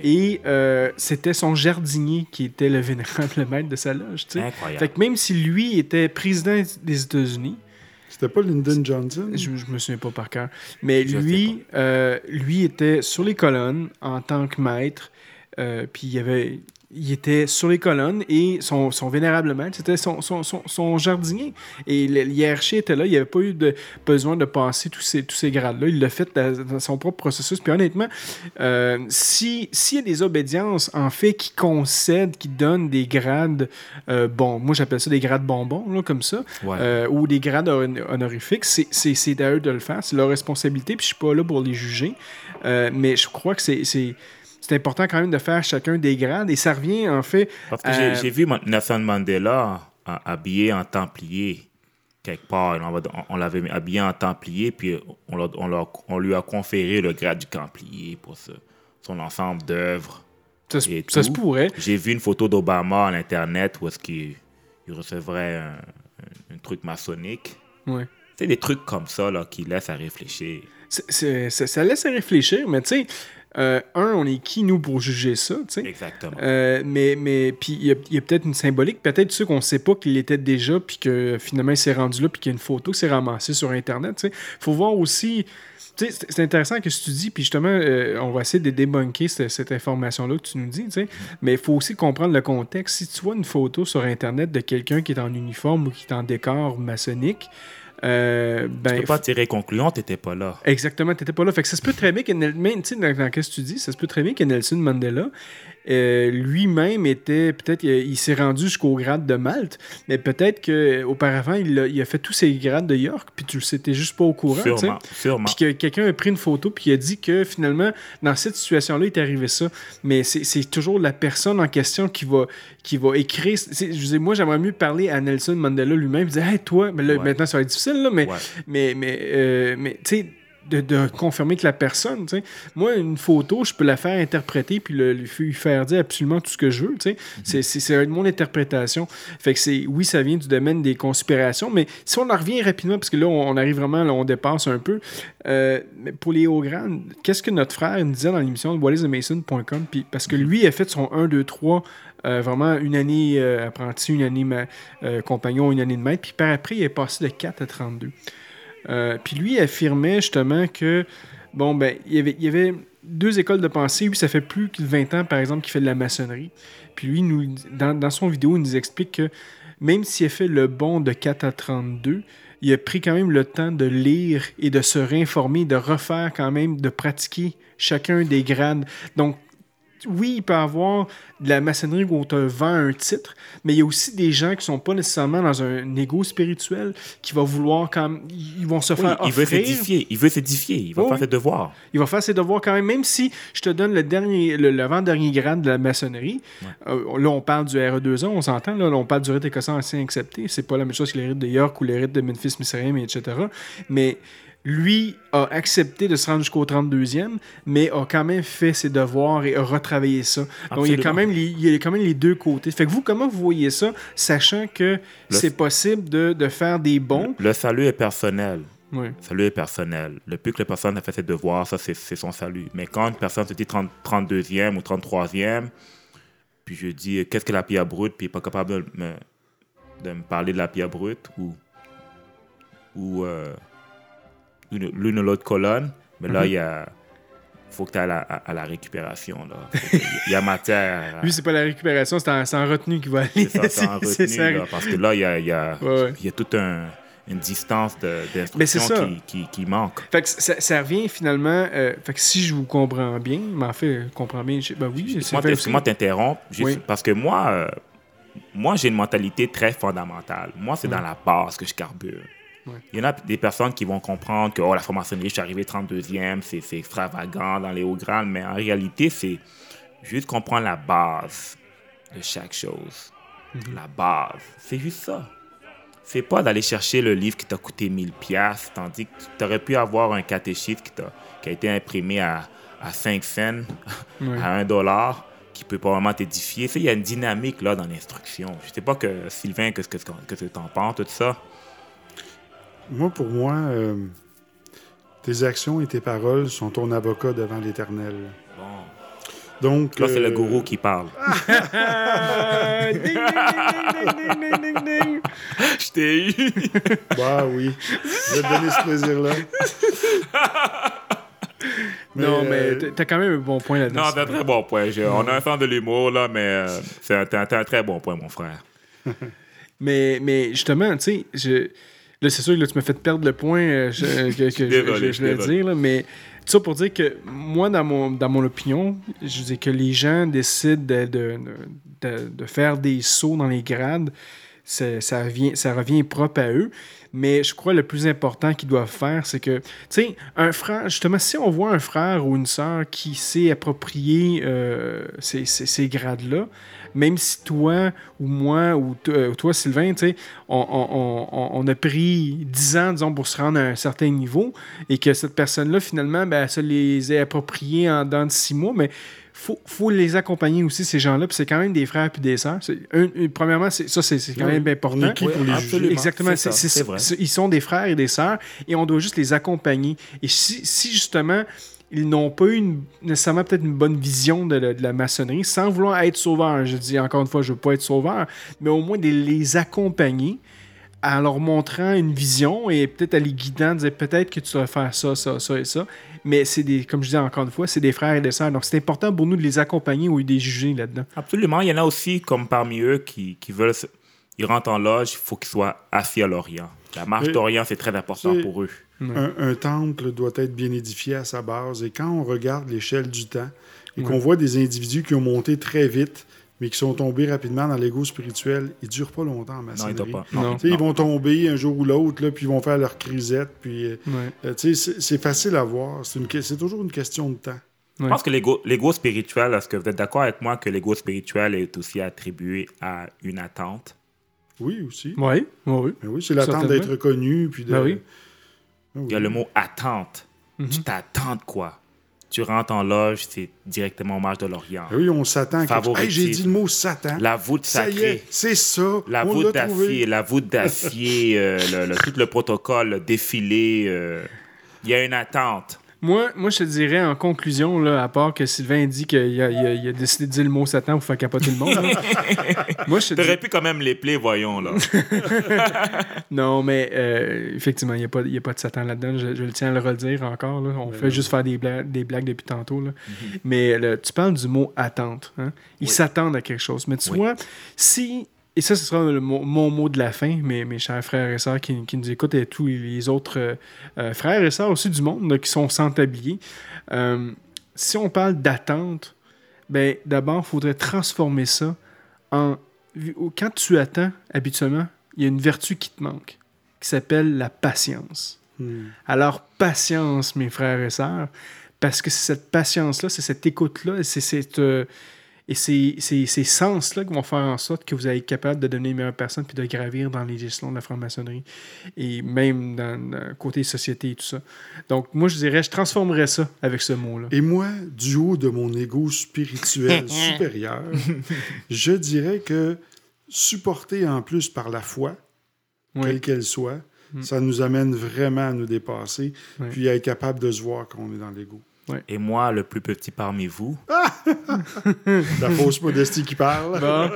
Et euh, c'était son jardinier qui était le vénérable maître de sa loge. Fait que même si lui était président des États-Unis, C'était pas Lyndon Johnson? Je, je me souviens pas par cœur. Mais Je lui, euh, lui était sur les colonnes en tant que maître. euh, puis il y avait. Il était sur les colonnes et son, son vénérable maître, c'était son, son, son, jardinier. Et l'hiérarchie était là. Il n'y avait pas eu de besoin de passer tous ces, tous ces grades-là. Il l'a fait dans, son propre processus. Puis honnêtement, euh, si- s'il y a des obédiences, en fait, qui concèdent, qui donnent des grades, euh, bon, moi j'appelle ça des grades bonbons, là, comme ça, Ouais. euh, ou des grades hon- honorifiques, c'est- à eux de le faire, c'est leur responsabilité, puis je suis pas là pour les juger, Euh, mais je crois que c'est- c'est important quand même de faire chacun des grades, et ça revient en fait... Parce que Euh, j'ai- j'ai vu Nelson Mandela euh, habillé en templier quelque part. On, va- on l'avait habillé en templier, puis on, lui a conféré le grade du templier pour ce- son ensemble d'œuvres. Ça, se- ça pourrait. J'ai vu une photo d'Obama à l'Internet où est-ce qu'il il recevrait un, un- un truc maçonnique. Ouais. C'est des trucs comme ça là, qui laissent à réfléchir. Ça laisse à réfléchir, mais tu sais, euh, un, on est qui, nous, pour juger ça, tu sais? Exactement. Euh, mais mais puis il y a, peut-être une symbolique, peut-être ceux qu'on sait pas qu'il était déjà, puis que finalement il s'est rendu là, puis qu'il y a une photo qui s'est ramassée sur Internet. Il faut voir aussi. tu sais, C'est intéressant que ce que tu dis, puis justement, euh, on va essayer de débunker cette, cette information-là que tu nous dis, tu sais. mais il faut aussi comprendre le contexte. Si tu vois une photo sur Internet de quelqu'un qui est en uniforme ou qui est en décor maçonnique, euh, Tu ben, peux pas tirer conclusion, t'étais pas là. Exactement, t'étais pas là. Fait que ça se peut très bien que Nel- même, tu sais, dans, dans qu'est-ce que tu dis, ça se peut très bien que Nelson Mandela euh, lui-même était peut-être il, s'est rendu jusqu'au grade de Malte, mais peut-être que auparavant il a, il a fait tous ses grades de York, puis tu le juste pas au courant. Sûrement, sûrement. Puis que quelqu'un a pris une photo puis il a dit que finalement, dans cette situation-là, il est arrivé ça. Mais c'est toujours la personne en question qui va, qui va écrire. Je dire, moi, j'aimerais mieux parler à Nelson Mandela lui-même. dire Hey, toi, mais là, Ouais. maintenant, ça va être difficile, là, mais, Ouais. mais, mais, euh, mais tu sais, de, de confirmer que la personne, tu sais, moi, une photo, je peux la faire interpréter puis le, lui faire dire absolument tout ce que je veux, tu sais. C'est- C'est c'est mon interprétation. Fait que c'est, oui, ça vient du domaine des conspirations, mais si on en revient rapidement, parce que là, on, on arrive vraiment, là, on dépasse un peu. euh, pour les hauts grands, qu'est-ce que notre frère nous disait dans l'émission de whatisthemason.com, puis parce que lui a fait son 1, 2, 3, euh, vraiment une année euh, apprenti, une année ma- euh, compagnon, une année de maître, puis par après, il est passé de 4 à 32. Euh, puis lui affirmait justement que, bon, ben, il y avait, deux écoles de pensée. Lui, ça fait plus que 20 ans, par exemple, qu'il fait de la maçonnerie. Puis lui, nous, dans, dans son vidéo, il nous explique que même s'il a fait le bond de 4 à 32, il a pris quand même le temps de lire et de se réinformer, de refaire quand même, de pratiquer chacun des grades. Donc, oui, il peut y avoir de la maçonnerie où on te vend un titre, mais il y a aussi des gens qui sont pas nécessairement dans un égo spirituel qui va vouloir quand même, ils vont se Oui, faire il veut offrir. s'édifier, il veut s'édifier, il va Oui, faire ses devoirs. Il va faire ses devoirs quand même, même si je te donne le dernier, le, l'avant-dernier grade de la maçonnerie. Euh, là, on parle du RE2A, on s'entend. Là, on parle du rite écossais ancien accepté. C'est pas la même chose que les rites de York ou les rites de Memphis, Missouri, etc. Mais lui a accepté de se rendre jusqu'au 32e, mais a quand même fait ses devoirs et a retravaillé ça. Donc, il y, a quand même les, il y a quand même les deux côtés. Fait que vous, comment vous voyez ça, sachant que c'est possible de, de faire des bons? Le salut est personnel. Oui. Le salut est personnel. Depuis que la personne a fait ses devoirs, ça, c'est son salut. Mais quand une personne se dit 30 32e ou 33e, puis je dis euh, qu'est-ce que la pierre brute, puis il n'est pas capable de me, de me parler de la pierre brute ou, ou euh, l'une ou l'autre colonne, mais là, Mhm. il y a. faut que tu ailles à, la- à- à la récupération. Il y a matière. à- Lui, c'est pas la récupération, c'est en, c'est en retenue qu'il va aller. c'est ça, en retenue, ça. là, parce que là, il y a, y a, Ouais, ouais. il y a toute un- une distance d'instruction qui, qui, qui manque. Fait que ça, ça revient finalement. euh, fait que si je vous comprends bien, mais en fait, je comprends bien. je- Ben oui, c'est Moi, moi Oui. parce que moi, euh, moi j'ai une mentalité très fondamentale. Moi, c'est dans la base que je carbure. Ouais. Il y en a des personnes qui vont comprendre que oh, la franc-maçonnerie, je suis arrivé 32e, c'est extravagant dans les hauts grades, mais en réalité, c'est juste comprendre la base de chaque chose. Mhm. La base. C'est juste ça. C'est pas d'aller chercher le livre qui t'a coûté 1000 pièces tandis que tu aurais pu avoir un catéchisme qui, t'a- qui a été imprimé à, à 5 cents, à 1 dollar, qui peut probablement t'édifier. Il y a une dynamique là dans l'instruction. Je sais pas que Sylvain, qu'est-ce que tu en penses, tout ça. Moi, pour moi, euh, tes actions et tes paroles sont ton avocat devant l'Éternel. Bon. Donc, Là, c'est le euh, gourou qui parle. Je t'ai eu. bah oui. Je vais te donner ce plaisir-là. Mais non, mais euh, t'as quand même un bon point là-dessus. Non, t'as un très bon point. On a un sens de l'humour, là, mais t'as un, un, très bon point, mon frère. mais, mais justement, tu sais, je là, c'est sûr que tu m'as fait perdre le point euh, je- que, je- Désolé, je, je voulais dire, là, mais tout ça pour dire que moi, dans mon, dans mon opinion, je dis que les gens décident de, de, de- de faire des sauts dans les grades, ça, revient, ça revient propre à eux. Mais je crois que le plus important qu'ils doivent faire, c'est que, tu sais, un frère, justement, si on voit un frère ou une sœur qui s'est approprié euh, ces, ces- ces grades-là, même si toi ou moi ou euh, toi, Sylvain, tu sais, on, on- on- on a pris 10 ans, disons, pour se rendre à un certain niveau et que cette personne-là, finalement, ben, elle se les ait appropriés en dans de 6 mois, mais faut, faut les accompagner aussi, ces gens-là, puis c'est quand même des frères puis des sœurs. C'est- un- un- premièrement, ça, c'est quand Oui, même important. est pour les juger? Exactement, vrai. ils sont des frères et des sœurs et on doit juste les accompagner. Et si, si justement ils n'ont pas eu une- nécessairement peut-être une bonne vision de, la- de la maçonnerie, sans vouloir être sauveur, je dis encore une fois, je ne veux pas être sauveur, mais au moins de les accompagner en leur montrant une vision et peut-être à les guidant, dire peut-être que tu dois faire ça, ça, ça et ça. Mais c'est des, comme je dis encore une fois, c'est des frères et des sœurs. Donc c'est important pour nous de les accompagner ou de les juger là-dedans. Absolument. Il y en a aussi, comme parmi eux, qui, qui veulent. Ils rentrent en loge, il faut qu'ils soient assis à l'Orient. La marche Mais- d'Orient, c'est très important pour eux. Un, un temple doit être bien édifié à sa base. Et quand on regarde l'échelle du temps et Ouais. qu'on voit des individus qui ont monté très vite, mais qui sont tombés rapidement dans l'ego spirituel, ils ne durent pas longtemps en Non, ils pas. Non. Ils vont tomber un jour ou l'autre, là, puis ils vont faire leur crisette. Puis, euh, Ouais. euh, tu sais, c'est c'est facile à voir. C'est une que- c'est toujours une question de temps. Je pense que l'ego l'ego spirituel, est-ce que vous êtes d'accord avec moi que l'ego spirituel est aussi attribué à une attente? Oui, aussi. Oui, oui. Mais oui, c'est l'attente d'être reconnu. Puis de... Ben oui. Ah oui. Il y a le mot attente. Mhm. Tu t'attends de quoi? Tu rentres en loge, c'est directement au marche de l'Orient. Ah oui, on s'attend. Hey, J'ai dit le mot Satan. La voûte sacrée. c'est ça. La on voûte d'acier, la voûte d'acier, euh, tout le protocole, le défilé. euh, Il y a une attente. Moi, moi, je te dirais en conclusion, là, à part que Sylvain dit qu'il a, il a- il a décidé de dire le mot Satan pour faire capoter le monde. moi, je dis... Pu quand même les plaies, voyons, là. Non, mais euh, effectivement, il n'y a, a pas de Satan là-dedans. Je, je le tiens à le redire encore. là. On fait juste faire des blagues, des blagues depuis tantôt. là. Mais là, tu parles du mot attente. hein. Ils s'attendent à quelque chose. Mais tu Oui. vois, si. Et ça, ce sera le mon mot de la fin, mes, mes chers frères et sœurs qui, qui nous écoutent et tous les autres euh, euh, frères et sœurs aussi du monde qui sont sans tablier. Euh, si on parle d'attente, ben, d'abord, il faudrait transformer ça en. Quand tu attends, habituellement, il y a une vertu qui te manque, qui s'appelle la patience. Hmm. Alors, patience, mes frères et sœurs, parce que c'est cette patience-là, c'est cette écoute-là, c'est cette. euh, et c'est c'est- ces sens-là qui vont faire en sorte que vous allez être capable de devenir une meilleure personne puis de gravir dans les échelons de la franc-maçonnerie et même dans le côté société et tout ça. Donc, moi, je dirais, je transformerais ça avec ce mot-là. Et moi, du haut de mon ego spirituel supérieur, je dirais que supporté en plus par la foi, Oui. quelle qu'elle soit, Mm. ça nous amène vraiment à nous dépasser, Oui. puis à être capable de se voir qu'on est dans l'ego. Et moi, le plus petit parmi vous, La fausse modestie qui parle. Bon.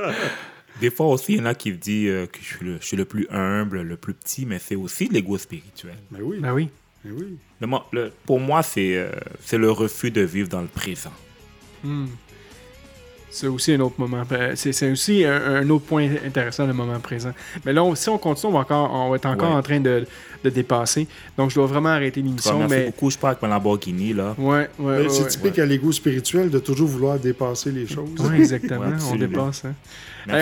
des fois aussi, il y en a qui me disent euh, que je suis, le, je suis le plus humble, le plus petit, mais c'est aussi l'ego spirituel. Mais oui, Ben oui. mais oui. Mais moi, le- pour moi, c'est euh, c'est le refus de vivre dans le présent. Hmm. C'est aussi un autre moment. C'est aussi un, un autre point intéressant, le moment présent. Mais là, on- si on continue, on va, encore, on va être encore Ouais. en train de, de dépasser. Donc, je dois vraiment arrêter l'émission. merci Mais... beaucoup, je parle avec ma Lamborghini, là. Ouais, ouais, Mais ouais, c'est ouais. typique à l'ego spirituel de toujours vouloir dépasser les choses. Ouais, exactement. Ouais, on dépasse. hein.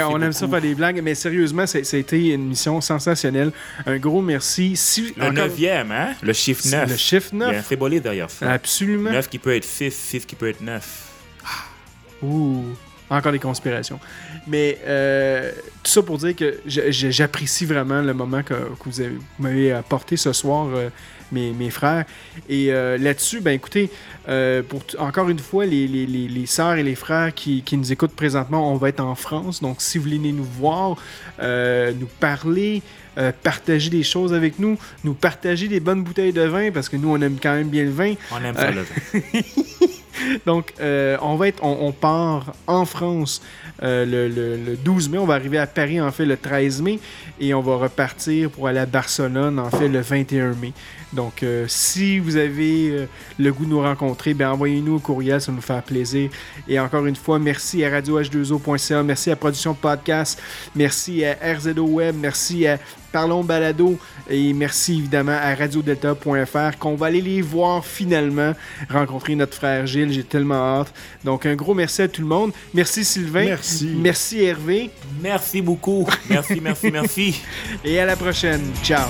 On aime ça faire des blagues, mais sérieusement, c'est- ça a été une mission sensationnelle. Un gros merci. Si, Le encore- neuvième, hein? Le chiffre C'est 9. Le chiffre Il y a un 9. symbolique derrière ça. Absolument. 9 qui peut être 6, 6 qui peut être 9. Ouh, encore des conspirations. Mais euh, tout ça pour dire que j'apprécie vraiment le moment que, que vous avez- vous m'avez apporté ce soir, euh, mes, mes frères. Et euh, là-dessus, ben écoutez, pour encore une fois, les, les, les, les sœurs et les frères qui, qui nous écoutent présentement, on va être en France. Donc, si vous voulez nous voir, nous parler, euh, partager des choses avec nous, nous partager des bonnes bouteilles de vin, parce que nous, on aime quand même bien le vin. On aime ça, Euh, le vin. Donc, euh, on va être, on, on part en France euh, le, le- le 12 mai. On va arriver à Paris, en fait, le 13 mai. Et on va repartir pour aller à Barcelone, en fait, le 21 mai. Donc, euh, si vous avez euh, le goût de nous rencontrer, ben envoyez-nous un courriel, ça nous fait plaisir. Et encore une fois, merci à radioh2o.ca, merci à Production Podcast, merci à RZO Web, merci à Parlons Balado et merci évidemment à radiodelta.fr qu'on va aller les voir finalement, rencontrer notre frère Gilles, j'ai tellement hâte. Donc, un gros merci à tout le monde. Merci Sylvain. Merci. Merci Hervé. Merci beaucoup. Merci, merci, merci. Et à la prochaine. Ciao.